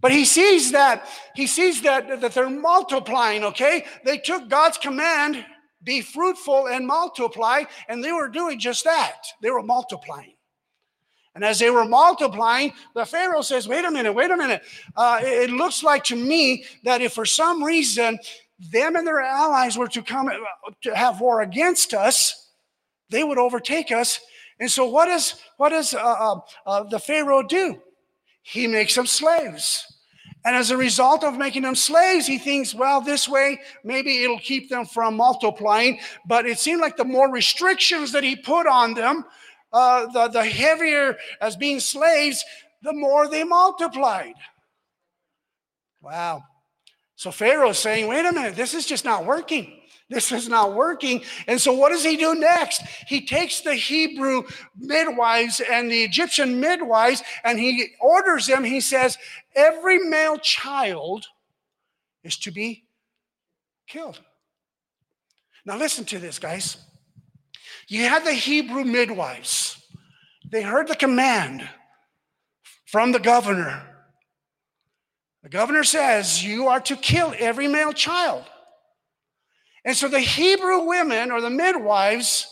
But he sees that he sees that, that they're multiplying, okay? They took God's command, be fruitful and multiply, and they were doing just that. They were multiplying. And as they were multiplying, the Pharaoh says, Wait a minute, wait a minute. Uh, it looks like to me that if for some reason them and their allies were to come uh, to have war against us, they would overtake us. And so, what does, what does uh, uh, uh, the Pharaoh do? He makes them slaves. And as a result of making them slaves, he thinks, well, this way, maybe it'll keep them from multiplying. But it seemed like the more restrictions that he put on them, uh, the, the heavier as being slaves, the more they multiplied. Wow. So Pharaoh is saying, wait a minute, this is just not working. This is not working. And so, what does he do next? He takes the Hebrew midwives and the Egyptian midwives and he orders them. He says, Every male child is to be killed. Now, listen to this, guys. You had the Hebrew midwives, they heard the command from the governor. The governor says, You are to kill every male child. And so the Hebrew women or the midwives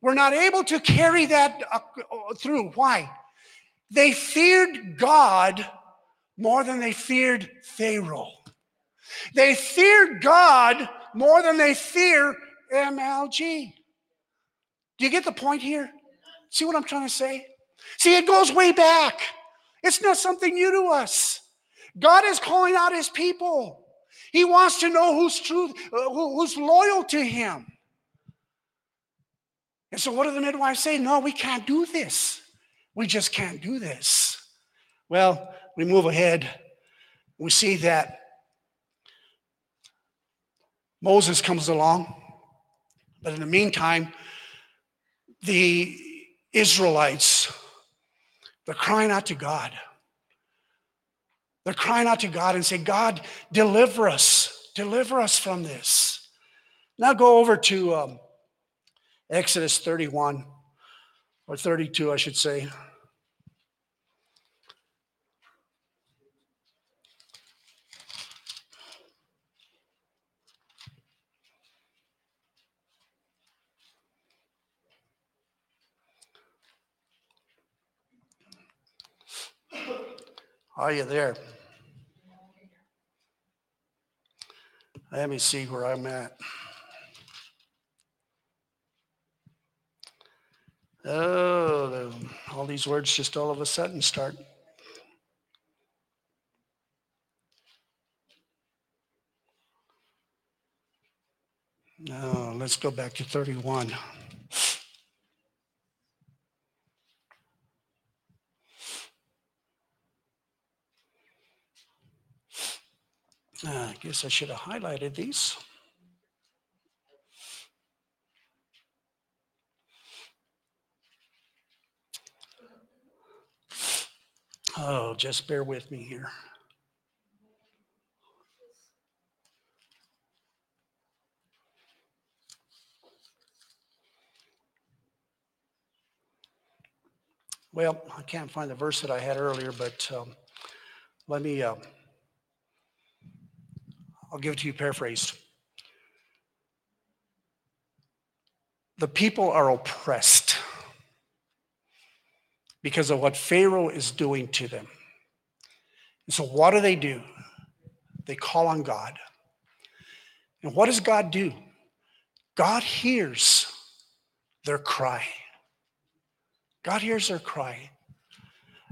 were not able to carry that uh, through. Why? They feared God more than they feared Pharaoh. They feared God more than they fear MLG. Do you get the point here? See what I'm trying to say? See, it goes way back. It's not something new to us. God is calling out his people. He wants to know who's true, uh, who's loyal to him. And so, what do the midwives say? No, we can't do this. We just can't do this. Well, we move ahead. We see that Moses comes along, but in the meantime, the Israelites, they're crying out to God. They're crying out to God and say, God, deliver us, deliver us from this. Now go over to um, Exodus 31, or 32, I should say. Are you there? Let me see where I'm at. Oh, all these words just all of a sudden start. No, let's go back to 31. Uh, I guess I should have highlighted these. Oh, just bear with me here. Well, I can't find the verse that I had earlier, but um, let me, uh, I'll give it to you paraphrased. The people are oppressed because of what Pharaoh is doing to them. And so, what do they do? They call on God. And what does God do? God hears their cry. God hears their cry.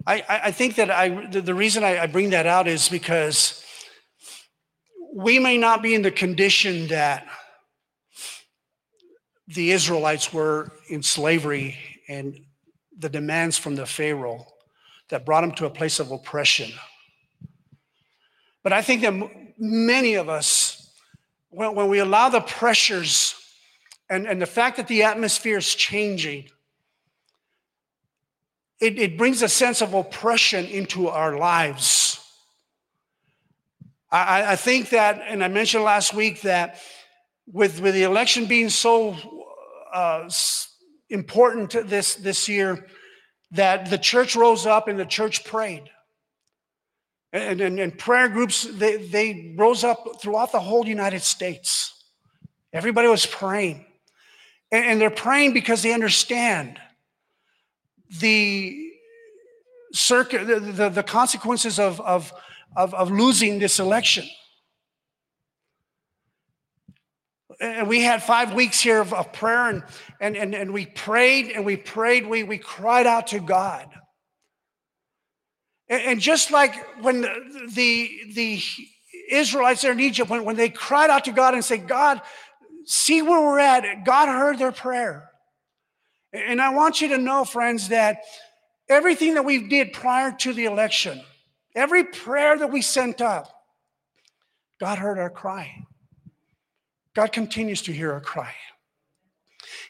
I, I, think that I, the, reason I bring that out is because we may not be in the condition that the Israelites were in slavery and the demands from the Pharaoh that brought them to a place of oppression. But I think that many of us, when, when we allow the pressures and, and the fact that the atmosphere is changing, it, it brings a sense of oppression into our lives. I, I- think that, and I mentioned last week that with, with the election being so uh, important this, this year, that the church rose up and the church prayed. And, and, and prayer groups, they, they rose up throughout the whole United States. Everybody was praying. And, and they're praying because they understand the circuit, the, the, the consequences of, of, of, of losing this election. And we had five weeks here of, of prayer, and, and, and, and we prayed and we prayed, we, we cried out to God. And, and just like when the, the, the Israelites there in Egypt, when, when they cried out to God and said, God, see where we're at, God heard their prayer. And I want you to know, friends, that everything that we did prior to the election, every prayer that we sent up, God heard our cry. God continues to hear our cry.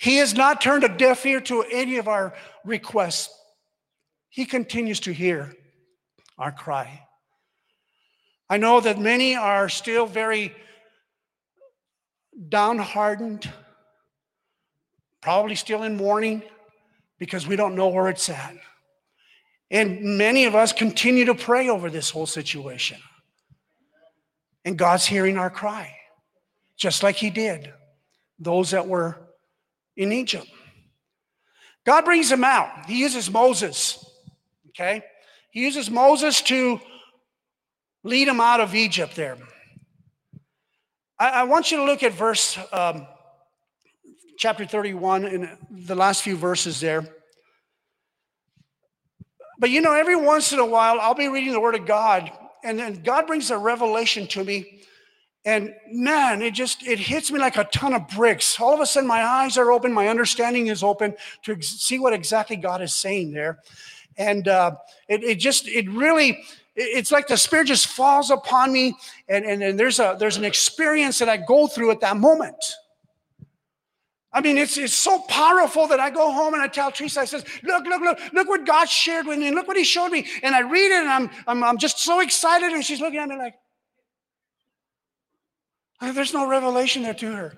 He has not turned a deaf ear to any of our requests. He continues to hear our cry. I know that many are still very downhearted, probably still in mourning because we don't know where it's at. And many of us continue to pray over this whole situation. And God's hearing our cry, just like He did those that were in Egypt. God brings them out. He uses Moses, okay? He uses Moses to lead them out of Egypt there. I, I want you to look at verse um, chapter 31 in the last few verses there. But you know, every once in a while, I'll be reading the Word of God, and then God brings a revelation to me. And man, it just it hits me like a ton of bricks. All of a sudden, my eyes are open, my understanding is open to ex- see what exactly God is saying there. And uh, it, it just it really it's like the spirit just falls upon me, and, and, and there's a there's an experience that I go through at that moment. I mean, it's, it's so powerful that I go home and I tell Teresa, I says, look, look, look, look what God shared with me. And Look what he showed me. And I read it and I'm, I'm, I'm just so excited. And she's looking at me like, "Uh, there's no revelation there to her.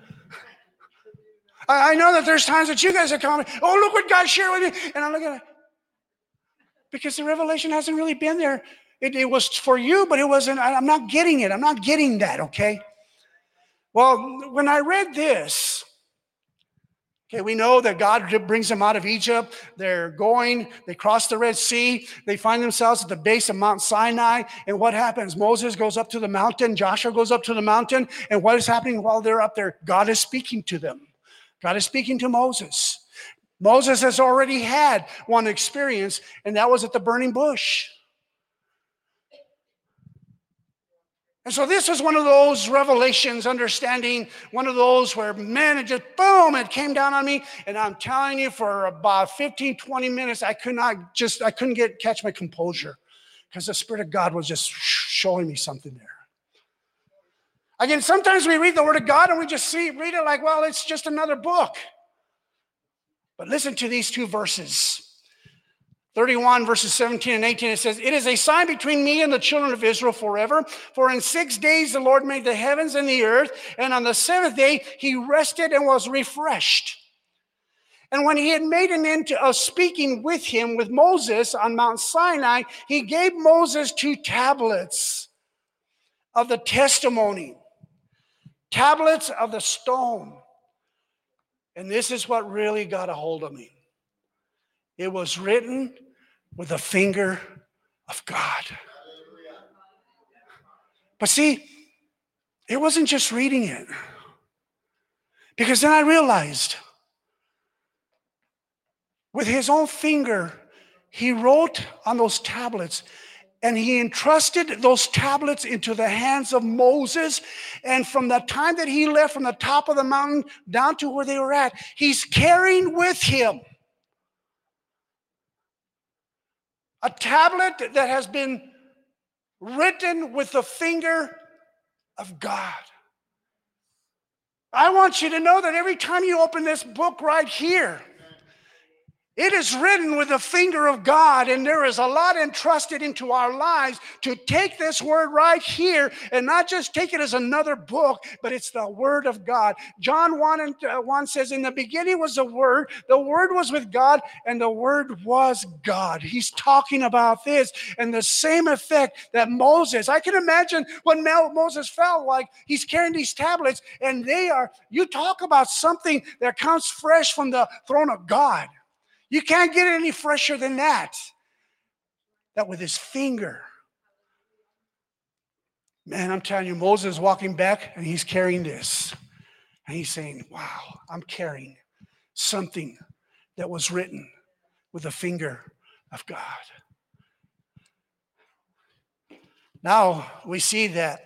I, I know that there's times that you guys are coming, oh, look what God shared with me. And I'm looking at it. because the revelation hasn't really been there. It, it was for you, but it wasn't, I- I'm not getting it. I'm not getting that, okay? Well, when I read this, Okay, we know that God brings them out of Egypt. They're going, they cross the Red Sea. They find themselves at the base of Mount Sinai. And what happens? Moses goes up to the mountain, Joshua goes up to the mountain. And what is happening while they're up there? God is speaking to them. God is speaking to Moses. Moses has already had one experience, and that was at the burning bush. And so this was one of those revelations, understanding one of those where, man, it just boom, it came down on me. And I'm telling you, for about 15, 20 minutes, I could not just, I couldn't get catch my composure because the Spirit of God was just showing me something there. Again, sometimes we read the Word of God and we just see, read it like, well, it's just another book. But listen to these two verses. 31 verses 17 and 18 it says it is a sign between me and the children of israel forever. For in six days the lord made the heavens and the earth and on the seventh day he rested and was refreshed. And when he had made an end of speaking with him with moses on mount sinai he gave moses two tablets of the testimony tablets of the stone. And this is what really got a hold of me. It was written with the finger of God. But see, it wasn't just reading it. Because then I realized with his own finger, he wrote on those tablets and he entrusted those tablets into the hands of Moses. And from the time that he left from the top of the mountain down to where they were at, he's carrying with him a tablet that has been written with the finger of God. I want you to know that every time you open this book right here, it is written with the finger of God, and there is a lot entrusted into our lives to take this word right here and not just take it as another book, but it's the word of God. John 1 and uh, 1 says, In the beginning was the word, the word was with God, and the word was God. He's talking about this and the same effect that Moses, I can imagine what Moses felt like. He's carrying these tablets, and they are, you talk about something that comes fresh from the throne of God. You can't get any fresher than that. That with his finger. Man, I'm telling you, Moses is walking back and he's carrying this. And he's saying, Wow, I'm carrying something that was written with the finger of God. Now we see that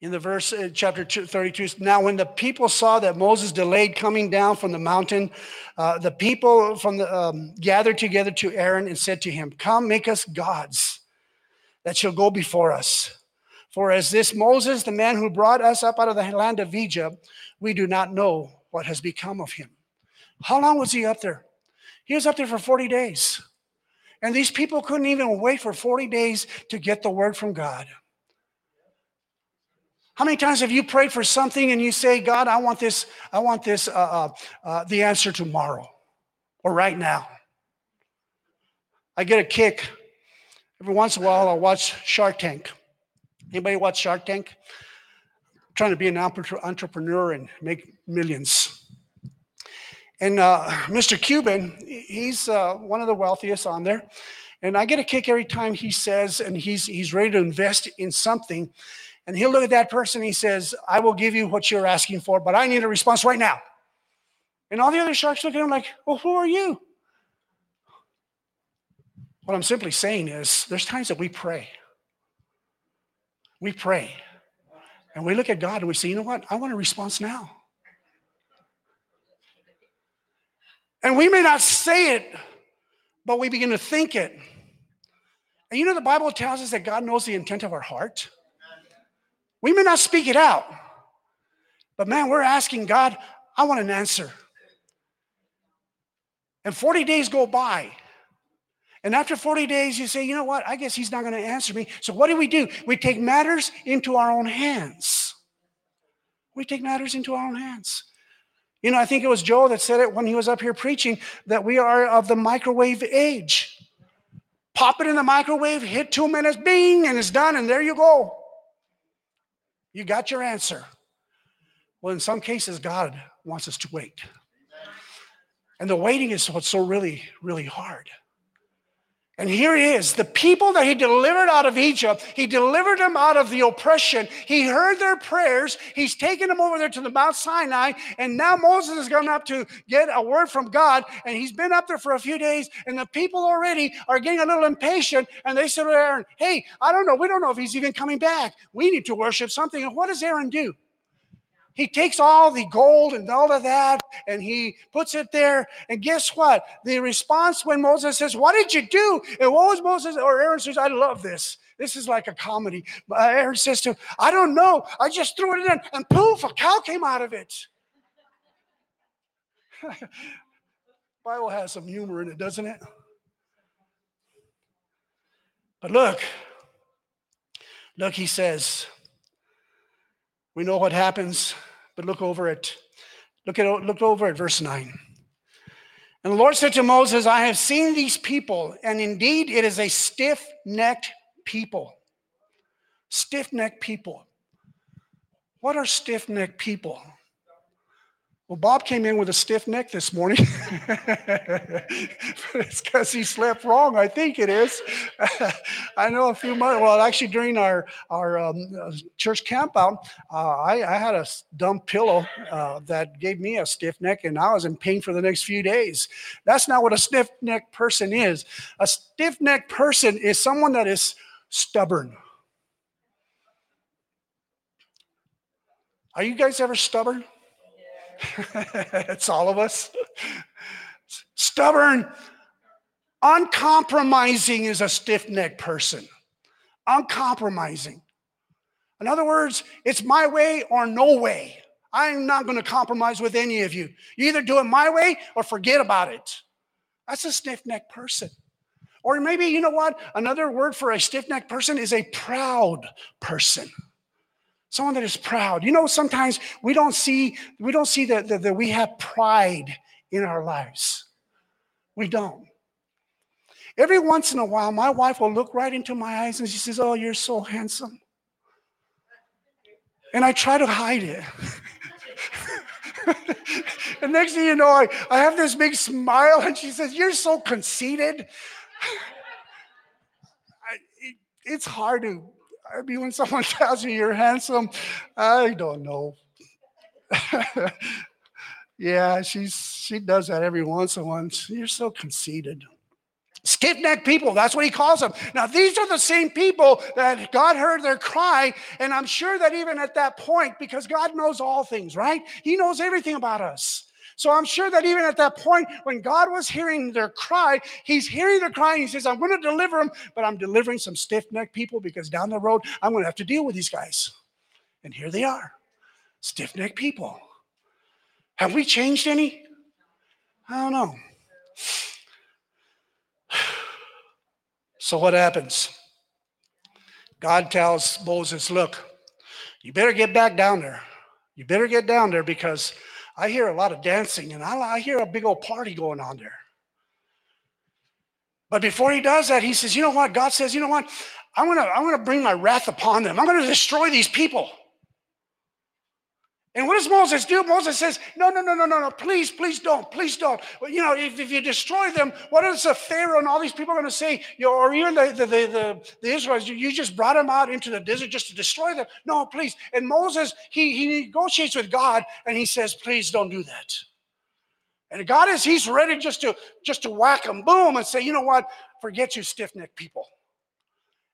in the verse uh, chapter 32 now when the people saw that moses delayed coming down from the mountain uh, the people from the um, gathered together to aaron and said to him come make us gods that shall go before us. For as this moses the man who brought us up out of the land of egypt we do not know what has become of him how long was he up there? He was up there for 40 days. And these people couldn't even wait for 40 days to get the word from god how many times have you prayed for something and you say, God, I want this, I want this, uh, uh, uh, the answer tomorrow or right now? I get a kick every once in a while. I'll watch Shark Tank. Anybody watch Shark Tank? I'm trying to be an entrepreneur and make millions. And uh, Mr. Cuban, he's uh, one of the wealthiest on there. And I get a kick every time he says, and he's he's ready to invest in something. And he'll look at that person. He says, I will give you what you're asking for, but I need a response right now. And all the other sharks look at him like, well, who are you? What I'm simply saying is there's times that we pray. We pray. And we look at God and we say, you know what? I want a response now. And we may not say it, but we begin to think it. And you know, the Bible tells us that God knows the intent of our heart. We may not speak it out, but man, we're asking God, I want an answer. And 40 days go by. And after 40 days, you say, you know what? I guess he's not going to answer me. So what do we do? We take matters into our own hands. We take matters into our own hands. You know, I think it was Joe that said it when he was up here preaching that we are of the microwave age. Pop it in the microwave, hit two minutes, bing, and it's done, and there you go. You got your answer. Well, in some cases, God wants us to wait. And the waiting is what's so really, really hard. And here it is the people that he delivered out of Egypt, he delivered them out of the oppression. He heard their prayers. He's taken them over there to the Mount Sinai. And now Moses has gone up to get a word from God. And he's been up there for a few days. And the people already are getting a little impatient. And they said to Aaron, Hey, I don't know. We don't know if he's even coming back. We need to worship something. And what does Aaron do? He takes all the gold and all of that and he puts it there. And guess what? The response when Moses says, What did you do? And what was Moses or Aaron says, I love this. This is like a comedy. Uh, Aaron says to him, I don't know. I just threw it in and poof, a cow came out of it. Bible has some humor in it, doesn't it? But look, look, he says, we know what happens, but look over it. Look at look over at verse 9. And the Lord said to Moses, I have seen these people, and indeed it is a stiff-necked people. Stiff-necked people. What are stiff-necked people? Well, Bob came in with a stiff neck this morning. it's because he slept wrong, I think it is. I know a few months, well, actually, during our, our um, church campout, uh, I, I, had a dumb pillow uh, that gave me a stiff neck, and I was in pain for the next few days. That's not what a stiff neck person is. A stiff neck person is someone that is stubborn. Are you guys ever stubborn? it's all of us. Stubborn, uncompromising is a stiff necked person. Uncompromising. In other words, it's my way or no way. I'm not going to compromise with any of you. You either do it my way or forget about it. That's a stiff necked person. Or maybe, you know what? Another word for a stiff necked person is a proud person someone that is proud. You know sometimes we don't see we don't see that, that, that we have pride in our lives. We don't. Every once in a while my wife will look right into my eyes and she says oh you're so handsome. And i try to hide it. And next thing you know I, I have this big smile and she says you're so conceited. I, it, it's hard to I mean, when someone tells you you're handsome, I don't know. yeah, she's she does that every once in a while. You're so conceited. Stiff necked people, that's what he calls them. Now, these are the same people that God heard their cry. And I'm sure that even at that point, because God knows all things, right? He knows everything about us. So I'm sure that even at that point, when God was hearing their cry, He's hearing their cry and He says, I'm going to deliver them, but I'm delivering some stiff necked people because down the road, I'm going to have to deal with these guys. And here they are stiff necked people. Have we changed any? I don't know. So what happens? God tells Moses, Look, you better get back down there. You better get down there because I hear a lot of dancing and I, I hear a big old party going on there. But before he does that, he says, You know what? God says, You know what? I'm to I'm to bring my wrath upon them. I'm to destroy these people. And what does Moses do? Moses says, No, no, no, no, no, no, please, please don't, please don't. You know, if, if you destroy them, what is the Pharaoh and all these people going to say? You or even the, the, the, the, Israelites, you, just brought them out into the desert just to destroy them. No, please. And Moses, he, he negotiates with God and he says, Please don't do that. And God is, he's ready just to just to whack them, boom, and say, you know what? Forget you stiff-necked people.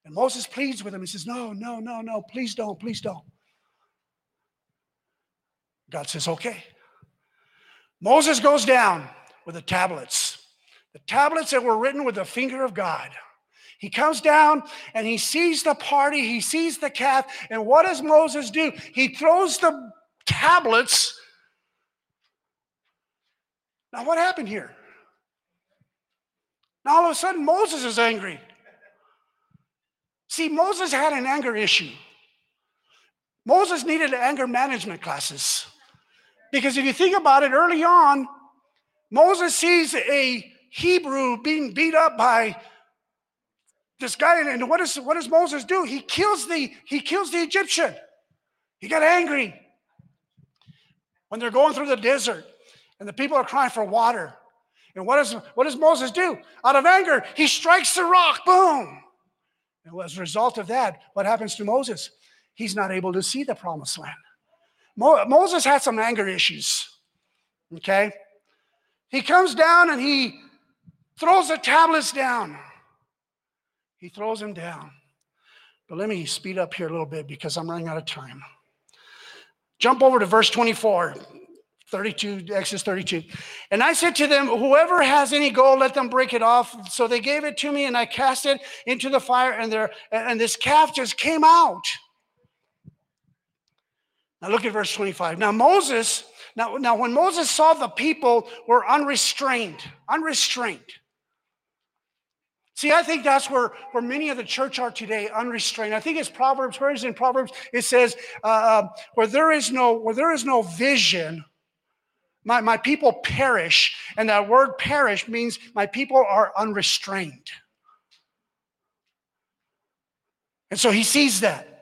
And Moses pleads with him. He says, No, no, no, no, please don't, please don't. God says, Okay. Moses goes down with the tablets, the tablets that were written with the finger of God. He comes down and he sees the party, he sees the calf, and what does Moses do? He throws the tablets. Now, what happened here? Now, all of a sudden, Moses is angry. See, Moses had an anger issue. Moses needed anger management classes. Because if you think about it early on, Moses sees a Hebrew being beat up by this guy, and what, is, what does Moses do? He kills the he kills the Egyptian. He got angry when they're going through the desert and the people are crying for water. And what does what does Moses do? Out of anger, he strikes the rock, boom. And as a result of that, what happens to Moses? He's not able to see the promised land. Mo- Moses had some anger issues. Okay? He comes down and he throws the tablets down. He throws them down. But let me speed up here a little bit because I'm running out of time. Jump over to verse 24, 32, Exodus 32. And I said to them, Whoever has any gold, let them break it off. So they gave it to me, and I cast it into the fire, and there and this calf just came out. Now look at verse 25. Now Moses, now, now when Moses saw the people were unrestrained, unrestrained. See, I think that's where, where many of the church are today, unrestrained. I think it's Proverbs, where is in Proverbs? It says, uh, uh, where there is no, where there is no vision, my, my people perish. And that word perish means my people are unrestrained. And so he sees that.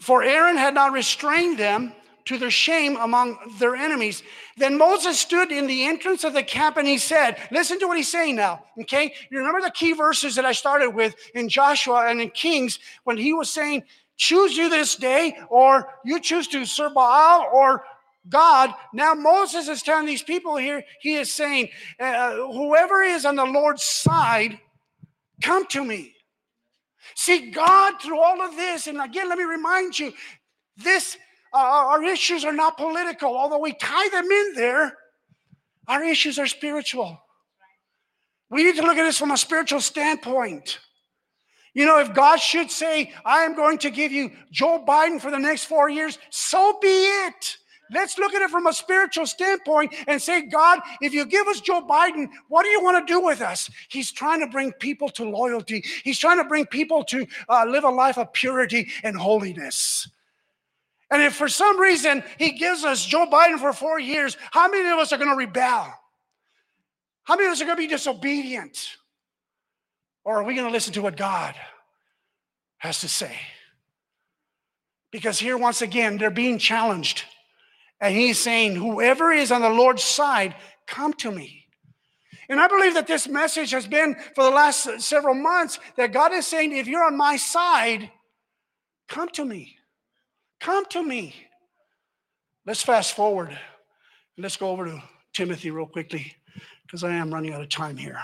For Aaron had not restrained them to their shame among their enemies. Then Moses stood in the entrance of the camp and he said, Listen to what he's saying now, okay? You remember the key verses that I started with in Joshua and in Kings when he was saying, Choose you this day, or you choose to serve Baal or God. Now Moses is telling these people here, he is saying, uh, Whoever is on the Lord's side, come to me. See, God, through all of this, and again, let me remind you, this uh, our issues are not political, although we tie them in there. Our issues are spiritual. We need to look at this from a spiritual standpoint. You know, if God should say, I am going to give you Joe Biden for the next four years, so be it. Let's look at it from a spiritual standpoint and say, God, if you give us Joe Biden, what do you want to do with us? He's trying to bring people to loyalty, he's trying to bring people to uh, live a life of purity and holiness. And if for some reason he gives us Joe Biden for four years, how many of us are going to rebel? How many of us are going to be disobedient? Or are we going to listen to what God has to say? Because here, once again, they're being challenged. And he's saying, Whoever is on the Lord's side, come to me. And I believe that this message has been for the last several months that God is saying, If you're on my side, come to me. Come to me. Let's fast forward. Let's go over to Timothy real quickly because I am running out of time here.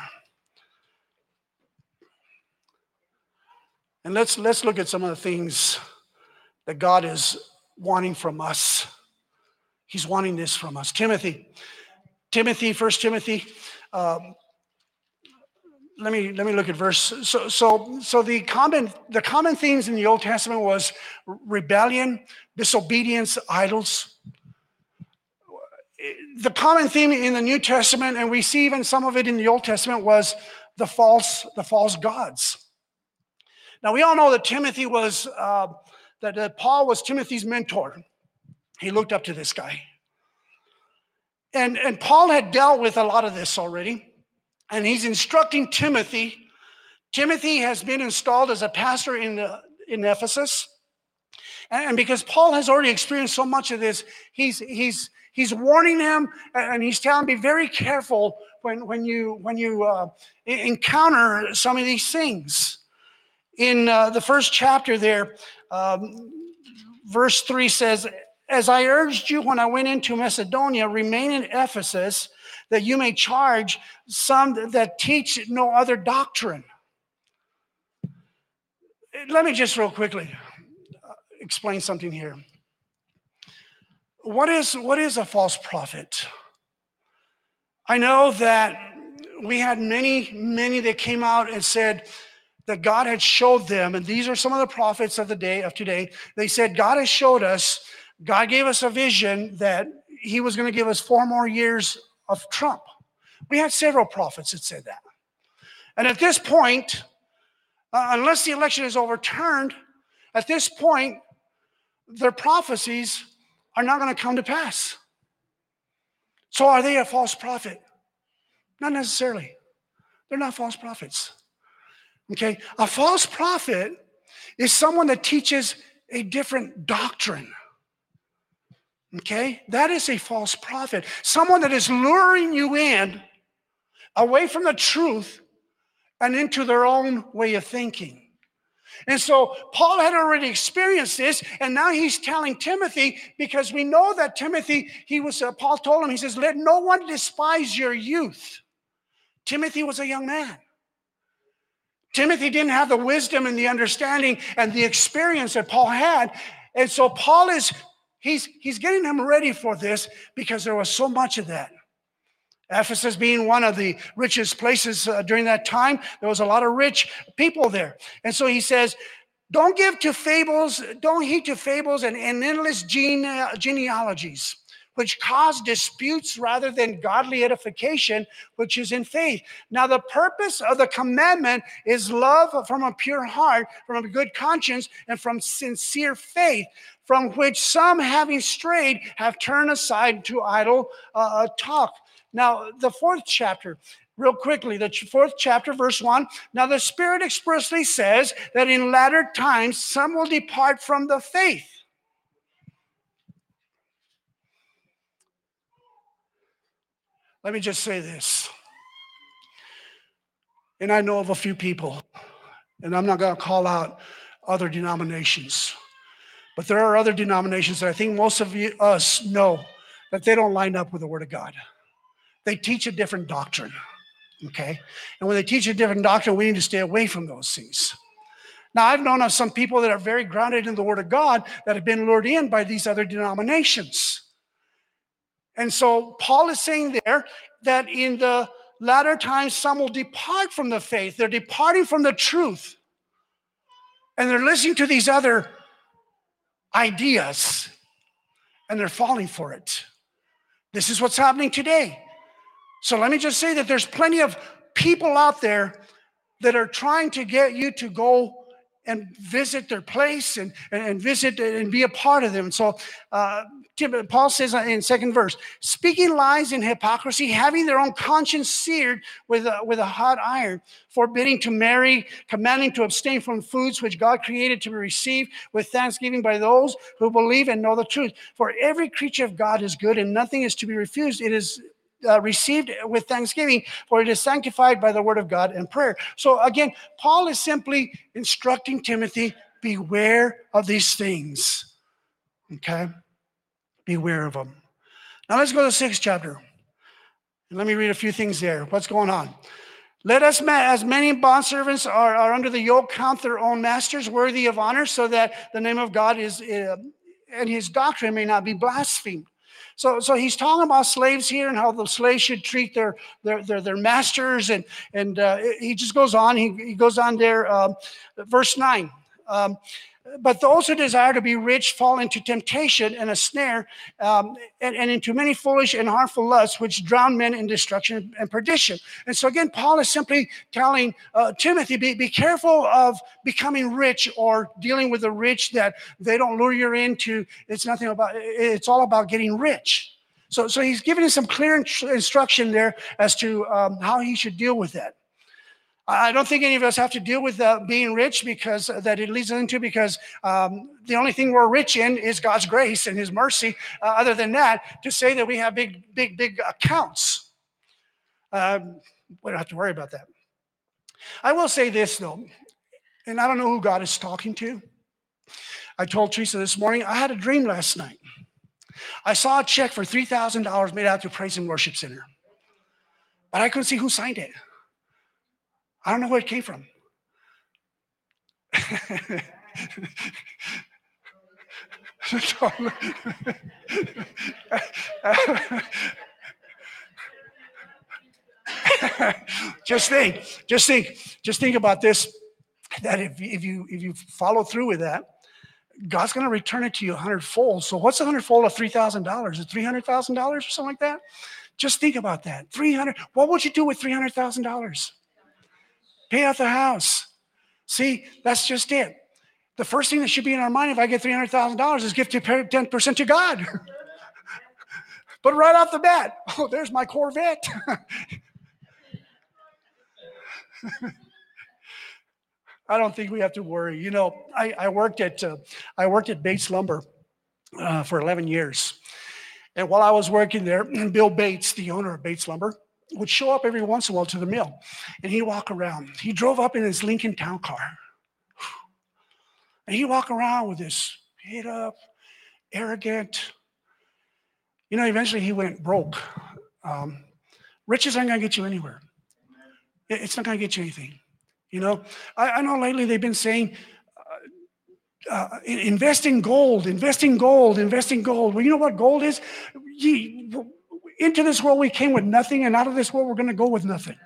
And let's let's look at some of the things that God is wanting from us He's wanting this from us. Timothy, Timothy, First Timothy. Um, let me let me look at verse. So so so the common the common themes in the Old Testament was rebellion, disobedience, idols. The common theme in the New Testament, and we see even some of it in the Old Testament, was the false the false gods. Now we all know that Timothy was uh, that, that Paul was Timothy's mentor. He looked up to this guy. And, and Paul had dealt with a lot of this already, and he's instructing Timothy. Timothy has been installed as a pastor in, the, in Ephesus. And, because Paul has already experienced so much of this, he's, he's, he's warning him and he's telling him, be very careful when, when you, when you uh, encounter some of these things. In uh, the first chapter there, um, verse 3 says, as I urged you when I went into Macedonia, remain in Ephesus, that you may charge some that teach no other doctrine. Let me just real quickly uh, explain something here. What is what is a false prophet? I know that we had many, many that came out and said that God had showed them, and these are some of the prophets of the day of today. They said, God has showed us, God gave us a vision that He was going to give us four more years of Trump. We had several prophets that said that. And at this point, uh, unless the election is overturned, at this point, their prophecies are not going to come to pass. So are they a false prophet? Not necessarily. They're not false prophets. Okay? A false prophet is someone that teaches a different doctrine. Okay? That is a false prophet. Someone that is luring you in away from the truth and into their own way of thinking. And so Paul had already experienced this, and now he's telling Timothy because we know that Timothy, he was, uh, Paul told him, he says, Let no one despise your youth. Timothy was a young man. Timothy didn't have the wisdom and the understanding and the experience that Paul had. And so Paul is, he's, he's getting him ready for this because there was so much of that. Ephesus being one of the richest places uh, during that time, there was a lot of rich people there. And so he says, don't give to fables, don't heed to fables and, and endless gene, uh, genealogies, which cause disputes rather than godly edification, which is in faith. Now, the purpose of the commandment is love from a pure heart, from a good conscience, and from sincere faith, from which some, having strayed, have turned aside to idle uh, talk now, the fourth chapter, real quickly, the fourth chapter, verse one. Now, the Spirit expressly says that in latter times some will depart from the faith. Let me just say this. And I know of a few people, and I'm not going to call out other denominations, but there are other denominations that I think most of you, us know that they don't line up with the Word of God they teach a different doctrine. Okay. And when they teach a different doctrine, we need to stay away from those things. Now, I've known of some people that are very grounded in the Word of God that have been lured in by these other denominations. And so Paul is saying there that in the latter times, some will depart from the faith. They're departing from the truth. And they're listening to these other ideas and they're falling for it. This is what's happening today. So let me just say that there's plenty of people out there that are trying to get you to go and visit their place and, and, visit and be a part of them. So uh, Paul says in second verse, speaking lies in hypocrisy, having their own conscience seared with a, with a hot iron, forbidding to marry, commanding to abstain from foods which God created to be received with thanksgiving by those who believe and know the truth. For every creature of God is good and nothing is to be refused. It is uh, received with thanksgiving, for it is sanctified by the word of God and prayer. So again, Paul is simply instructing Timothy beware of these things. Okay? Beware of them. Now let's go to the sixth chapter. And let me read a few things there. What's going on? Let us, as many bondservants are, are under the yoke, count their own masters worthy of honor, so that the name of God is uh, and his doctrine may not be blasphemed. So, so he's talking about slaves here and how the slaves should treat their their their, their masters, and and uh, he just goes on. He, he goes on there, um, verse nine. Um, but those who desire to be rich fall into temptation and a snare, um, and, and, into many foolish and harmful lusts, which drown men in destruction and perdition. And so, again, Paul is simply telling uh, Timothy be, be careful of becoming rich or dealing with the rich that they don't lure you into. It's nothing about, it's all about getting rich. So, so he's giving some clear instruction there as to um, how he should deal with that. I don't think any of us have to deal with uh, being rich because uh, that it leads into because um, the only thing we're rich in is God's grace and His mercy. Uh, other than that, to say that we have big, big, big accounts, um, we don't have to worry about that. I will say this though, and I don't know who God is talking to. I told Teresa this morning I had a dream last night. I saw a check for $3,000 made out to Praise and Worship Center, but I couldn't see who signed it. I don't know where it came from. just think, just think, just think about this. That if, if you if you follow through with that, God's going to return it to you a hundredfold. So what's a hundredfold of three thousand dollars? Is three hundred thousand dollars or something like that? Just think about that. Three hundred. What would you do with three hundred thousand dollars? Pay out the house. See, that's just it. The first thing that should be in our mind if I get three hundred thousand dollars is give ten percent to God. but right off the bat, oh, there's my Corvette. I don't think we have to worry. You know, I, I worked at uh, I worked at Bates Lumber uh, for 11 years, and while I was working there, Bill Bates, the owner of Bates Lumber, would show up every once in a while to the mill, and he'd walk around. He drove up in his Lincoln Town Car, and he'd walk around with this head up, arrogant. You know, eventually he went broke. Um, riches aren't going to get you anywhere. It's not going to get you anything. You know, I, I know lately they've been saying, uh, uh, invest in gold, invest in gold, invest in gold. Well, you know what gold is? Ye, into this world we came with nothing, and out of this world we're going to go with nothing.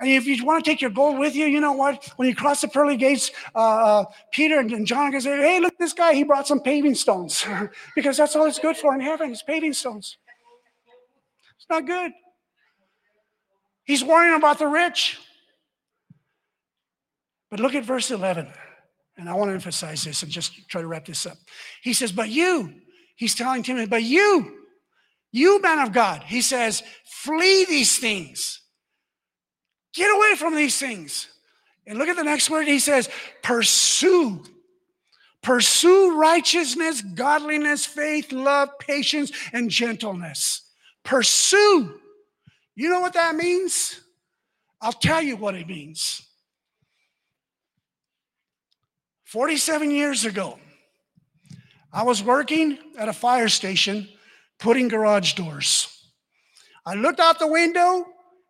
And if you want to take your gold with you, you know what? When you cross the pearly gates, uh, uh Peter and John can say, "Hey, look, this guy, he brought some paving stones," because that's all it's good for in heaven is paving stones. It's not good. He's worrying about the rich. But look at verse 11. And I want to emphasize this and just try to wrap this up. He says, But you, he's telling Timothy, but you, you man of God, he says, flee these things. Get away from these things. And look at the next word. He says, pursue. Pursue righteousness, godliness, faith, love, patience, and gentleness. Pursue. You know what that means? I'll tell you what it means. 47 years ago, I was working at a fire station putting garage doors. I looked out the window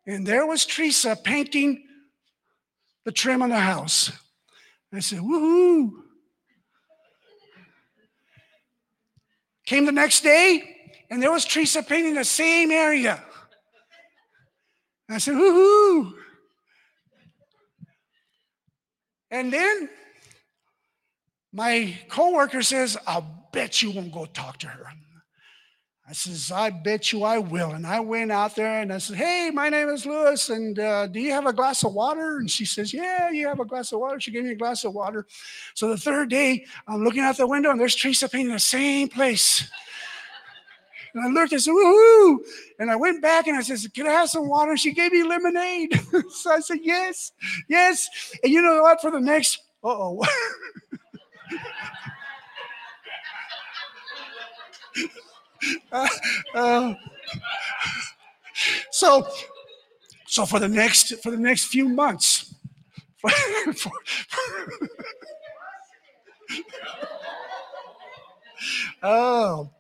and there was Teresa painting the trim on the house. I said, woohoo. Came the next day and there was Teresa painting the same area. I said, woohoo. And then my coworker says, I'll bet you won't go talk to her. I says, I bet you I will. And I went out there and I said, Hey, my name is Lewis. And uh, do you have a glass of water? And she says, Yeah, you have a glass of water. She gave me a glass of water. So the third day, I'm looking out the window and there's Teresa painting the same place. And I looked and said, woohoo. And I went back and I said, Can I have some water? She gave me lemonade. so I said, Yes, yes. And you know what? For the next, uh oh. uh, so, so for the next for the next few months, for, for, oh,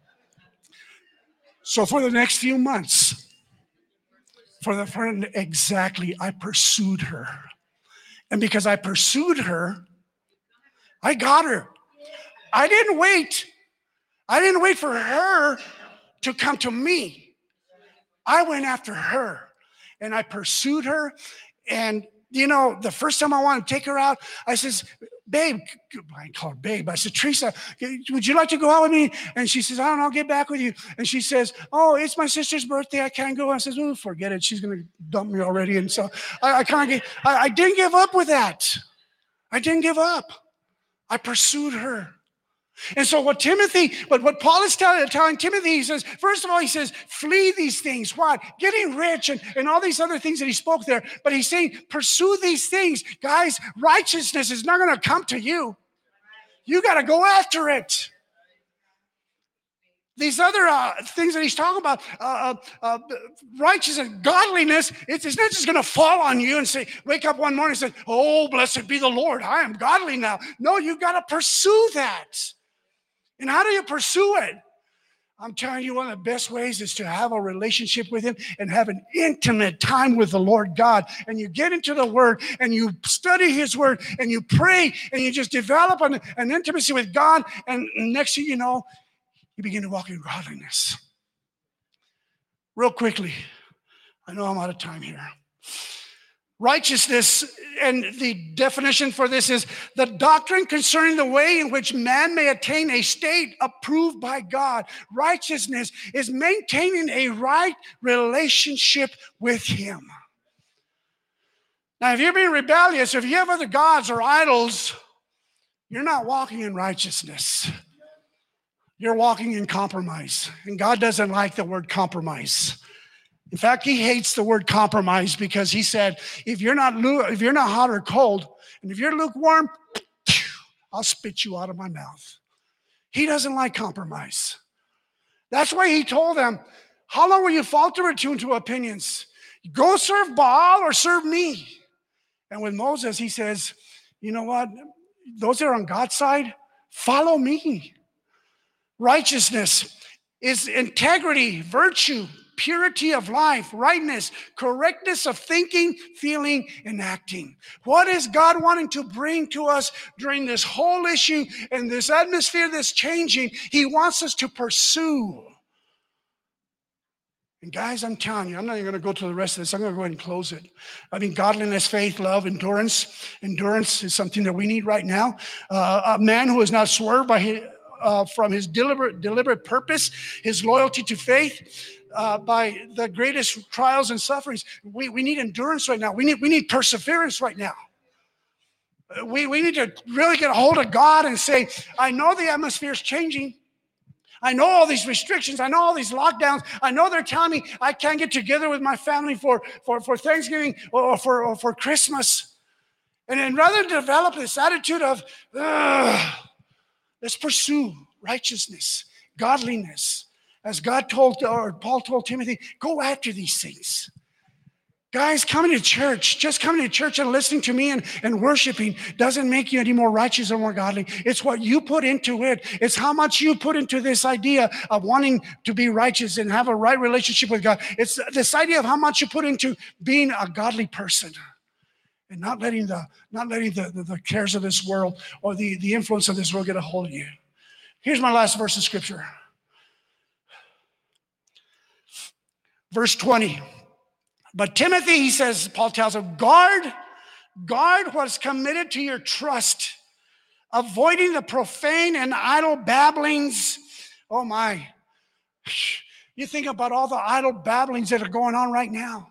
so for the next few months, for the friend exactly, I pursued her, and because I pursued her, I got her. I didn't wait. I didn't wait for her to come to me. I went after her and I pursued her. And, you know, the first time I wanted to take her out, I says, babe, I call her babe. I said, Teresa, would you like to go out with me? And she says, I don't know, I'll get back with you. And she says, Oh, it's my sister's birthday. I can't go. I says, Oh, forget it. She's going to dump me already. And so I, I can't get, I, I didn't give up with that. I didn't give up. I pursued her. And so what Timothy, but what Paul is telling, telling Timothy, he says, first of all, he says, flee these things. What? Getting rich and, and all these other things that he spoke there. But he's saying, pursue these things. Guys, righteousness is not going to come to you. You got to go after it these other uh, things that he's talking about, uh, uh, uh righteousness godliness, it's, it's not just going to fall on you and say, wake up one morning and say, oh, blessed be the Lord, I am godly now. No, you got to pursue that. And how do you pursue it? I'm telling you, one of the best ways is to have a relationship with Him and have an intimate time with the Lord God. And you get into the Word and you study His Word and you pray and you just develop an, an intimacy with God. And next thing you know, you begin to walk in godliness. Real quickly, I know I'm out of time here. Righteousness, and the definition for this is the doctrine concerning the way in which man may attain a state approved by God. Righteousness is maintaining a right relationship with Him. Now, if you're being rebellious, if you have other gods or idols, you're not walking in righteousness. You're walking in compromise. And God doesn't like the word compromise. In fact, he hates the word compromise because he said, if you're not if you're not hot or cold, and if you're lukewarm, I'll spit you out of my mouth. He doesn't like compromise. That's why he told them, How long will you falter or tune to opinions? Go serve Baal or serve me. And with Moses, he says, You know what? Those that are on God's side, follow me. Righteousness is integrity, virtue, purity of life, rightness, correctness of thinking, feeling, and acting. What is God wanting to bring to us during this whole issue and this atmosphere that's changing? He wants us to pursue. And guys, I'm telling you, I'm not even going to go to the rest of this. I'm going to go ahead and close it. I mean, godliness, faith, love, endurance. Endurance is something that we need right now. Uh, a man who is not swerved by his, uh, from his deliberate deliberate purpose, his loyalty to faith uh, by the greatest trials and sufferings. We, we need endurance right now. We need, we need perseverance right now. We, we need to really get a hold of God and say, I know the atmosphere is changing. I know all these restrictions. I know all these lockdowns. I know they're telling me I can't get together with my family for, for, for Thanksgiving or for, or for Christmas. And then rather than develop this attitude of, let's pursue righteousness, godliness, as God told, uh, or Paul told Timothy, go after these things. Guys, coming to church, just coming to church and listening to me and, and worshiping doesn't make you any more righteous or more godly. It's what you put into it. It's how much you put into this idea of wanting to be righteous and have a right relationship with God. It's this idea of how much you put into being a godly person and not letting the not letting the, the, the cares of this world or the, the influence of this world get a hold of you. Here's my last verse of scripture. Verse 20. But Timothy, he says, Paul tells him, guard, guard what's committed to your trust, avoiding the profane and idle babblings. Oh my. You think about all the idle babblings that are going on right now.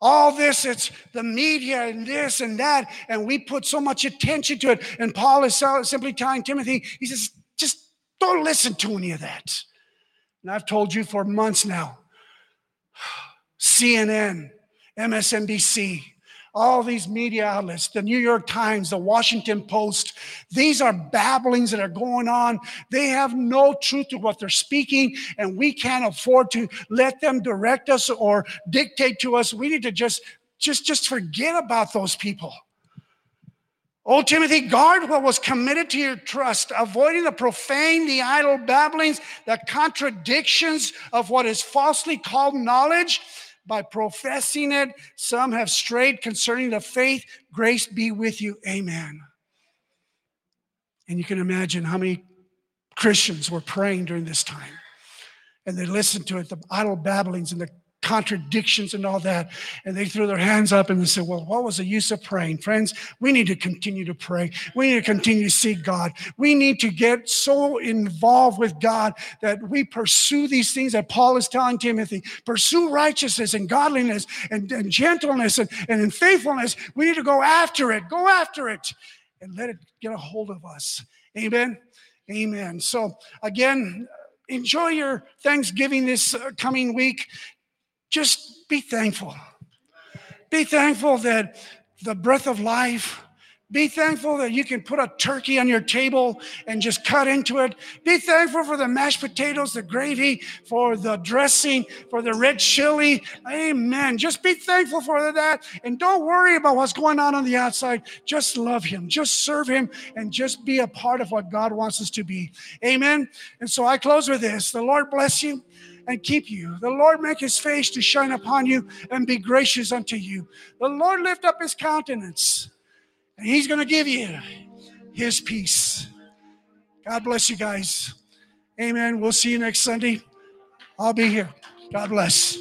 All this, it's the media and this and that, and we put so much attention to it. And Paul is simply telling Timothy, he says, just don't listen to any of that. And I've told you for months now, CNN, MSNBC, all these media outlets, the New York Times, the Washington Post, these are babblings that are going on. They have no truth to what they're speaking, and we can't afford to let them direct us or dictate to us. We need to just just just forget about those people. Oh, Timothy, guard what was committed to your trust, avoiding the profane, the idle babblings, the contradictions of what is falsely called knowledge by professing it. Some have strayed concerning the faith. Grace be with you. Amen. And you can imagine how many Christians were praying during this time. And they listened to it, the idle babblings and the contradictions and all that. And they threw their hands up and they said, Well, what was the use of praying? Friends, we need to continue to pray. We need to continue to seek God. We need to get so involved with God that we pursue these things that Paul is telling Timothy pursue righteousness and godliness and, and gentleness and, and in faithfulness. We need to go after it, go after it, and let it get a hold of us. Amen. Amen. So, again, enjoy your Thanksgiving this uh, coming week just be thankful. Be thankful that the breath of life, Be thankful that you can put a turkey on your table and just cut into it. Be thankful for the mashed potatoes, the gravy, for the dressing, for the red chili. Amen. Just be thankful for that. And don't worry about what's going on on the outside. Just love Him, just serve Him, and just be a part of what God wants us to be. Amen. And so I close with this The Lord bless you and keep you. The Lord make his face to shine upon you and be gracious unto you. The Lord lift up his countenance and he's going to give you his peace. God bless you guys. Amen. We'll see you next Sunday. I'll be here. God bless.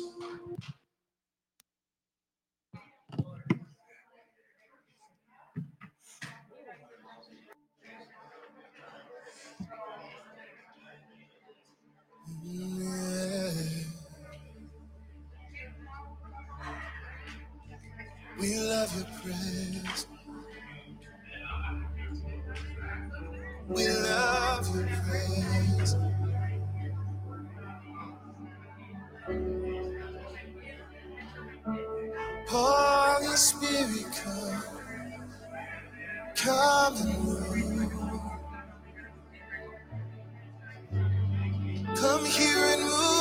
We love your praise. We love your praise. Pour your spirit come, come and move. Come here and move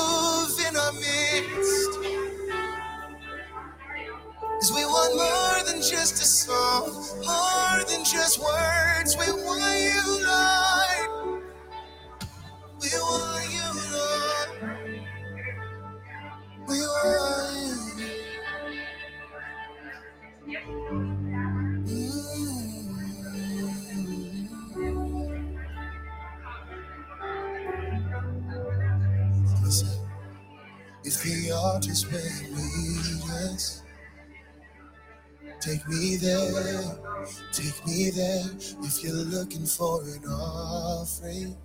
Cause we want more than just a song, more than just words. We want you, Lord. We want you, Lord. We want you. Mm. If the altar's where you lead us, take me there, take me there. If you're looking for an offering,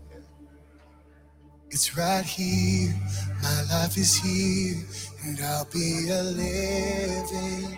it's right here. My life is here, and I'll be a living.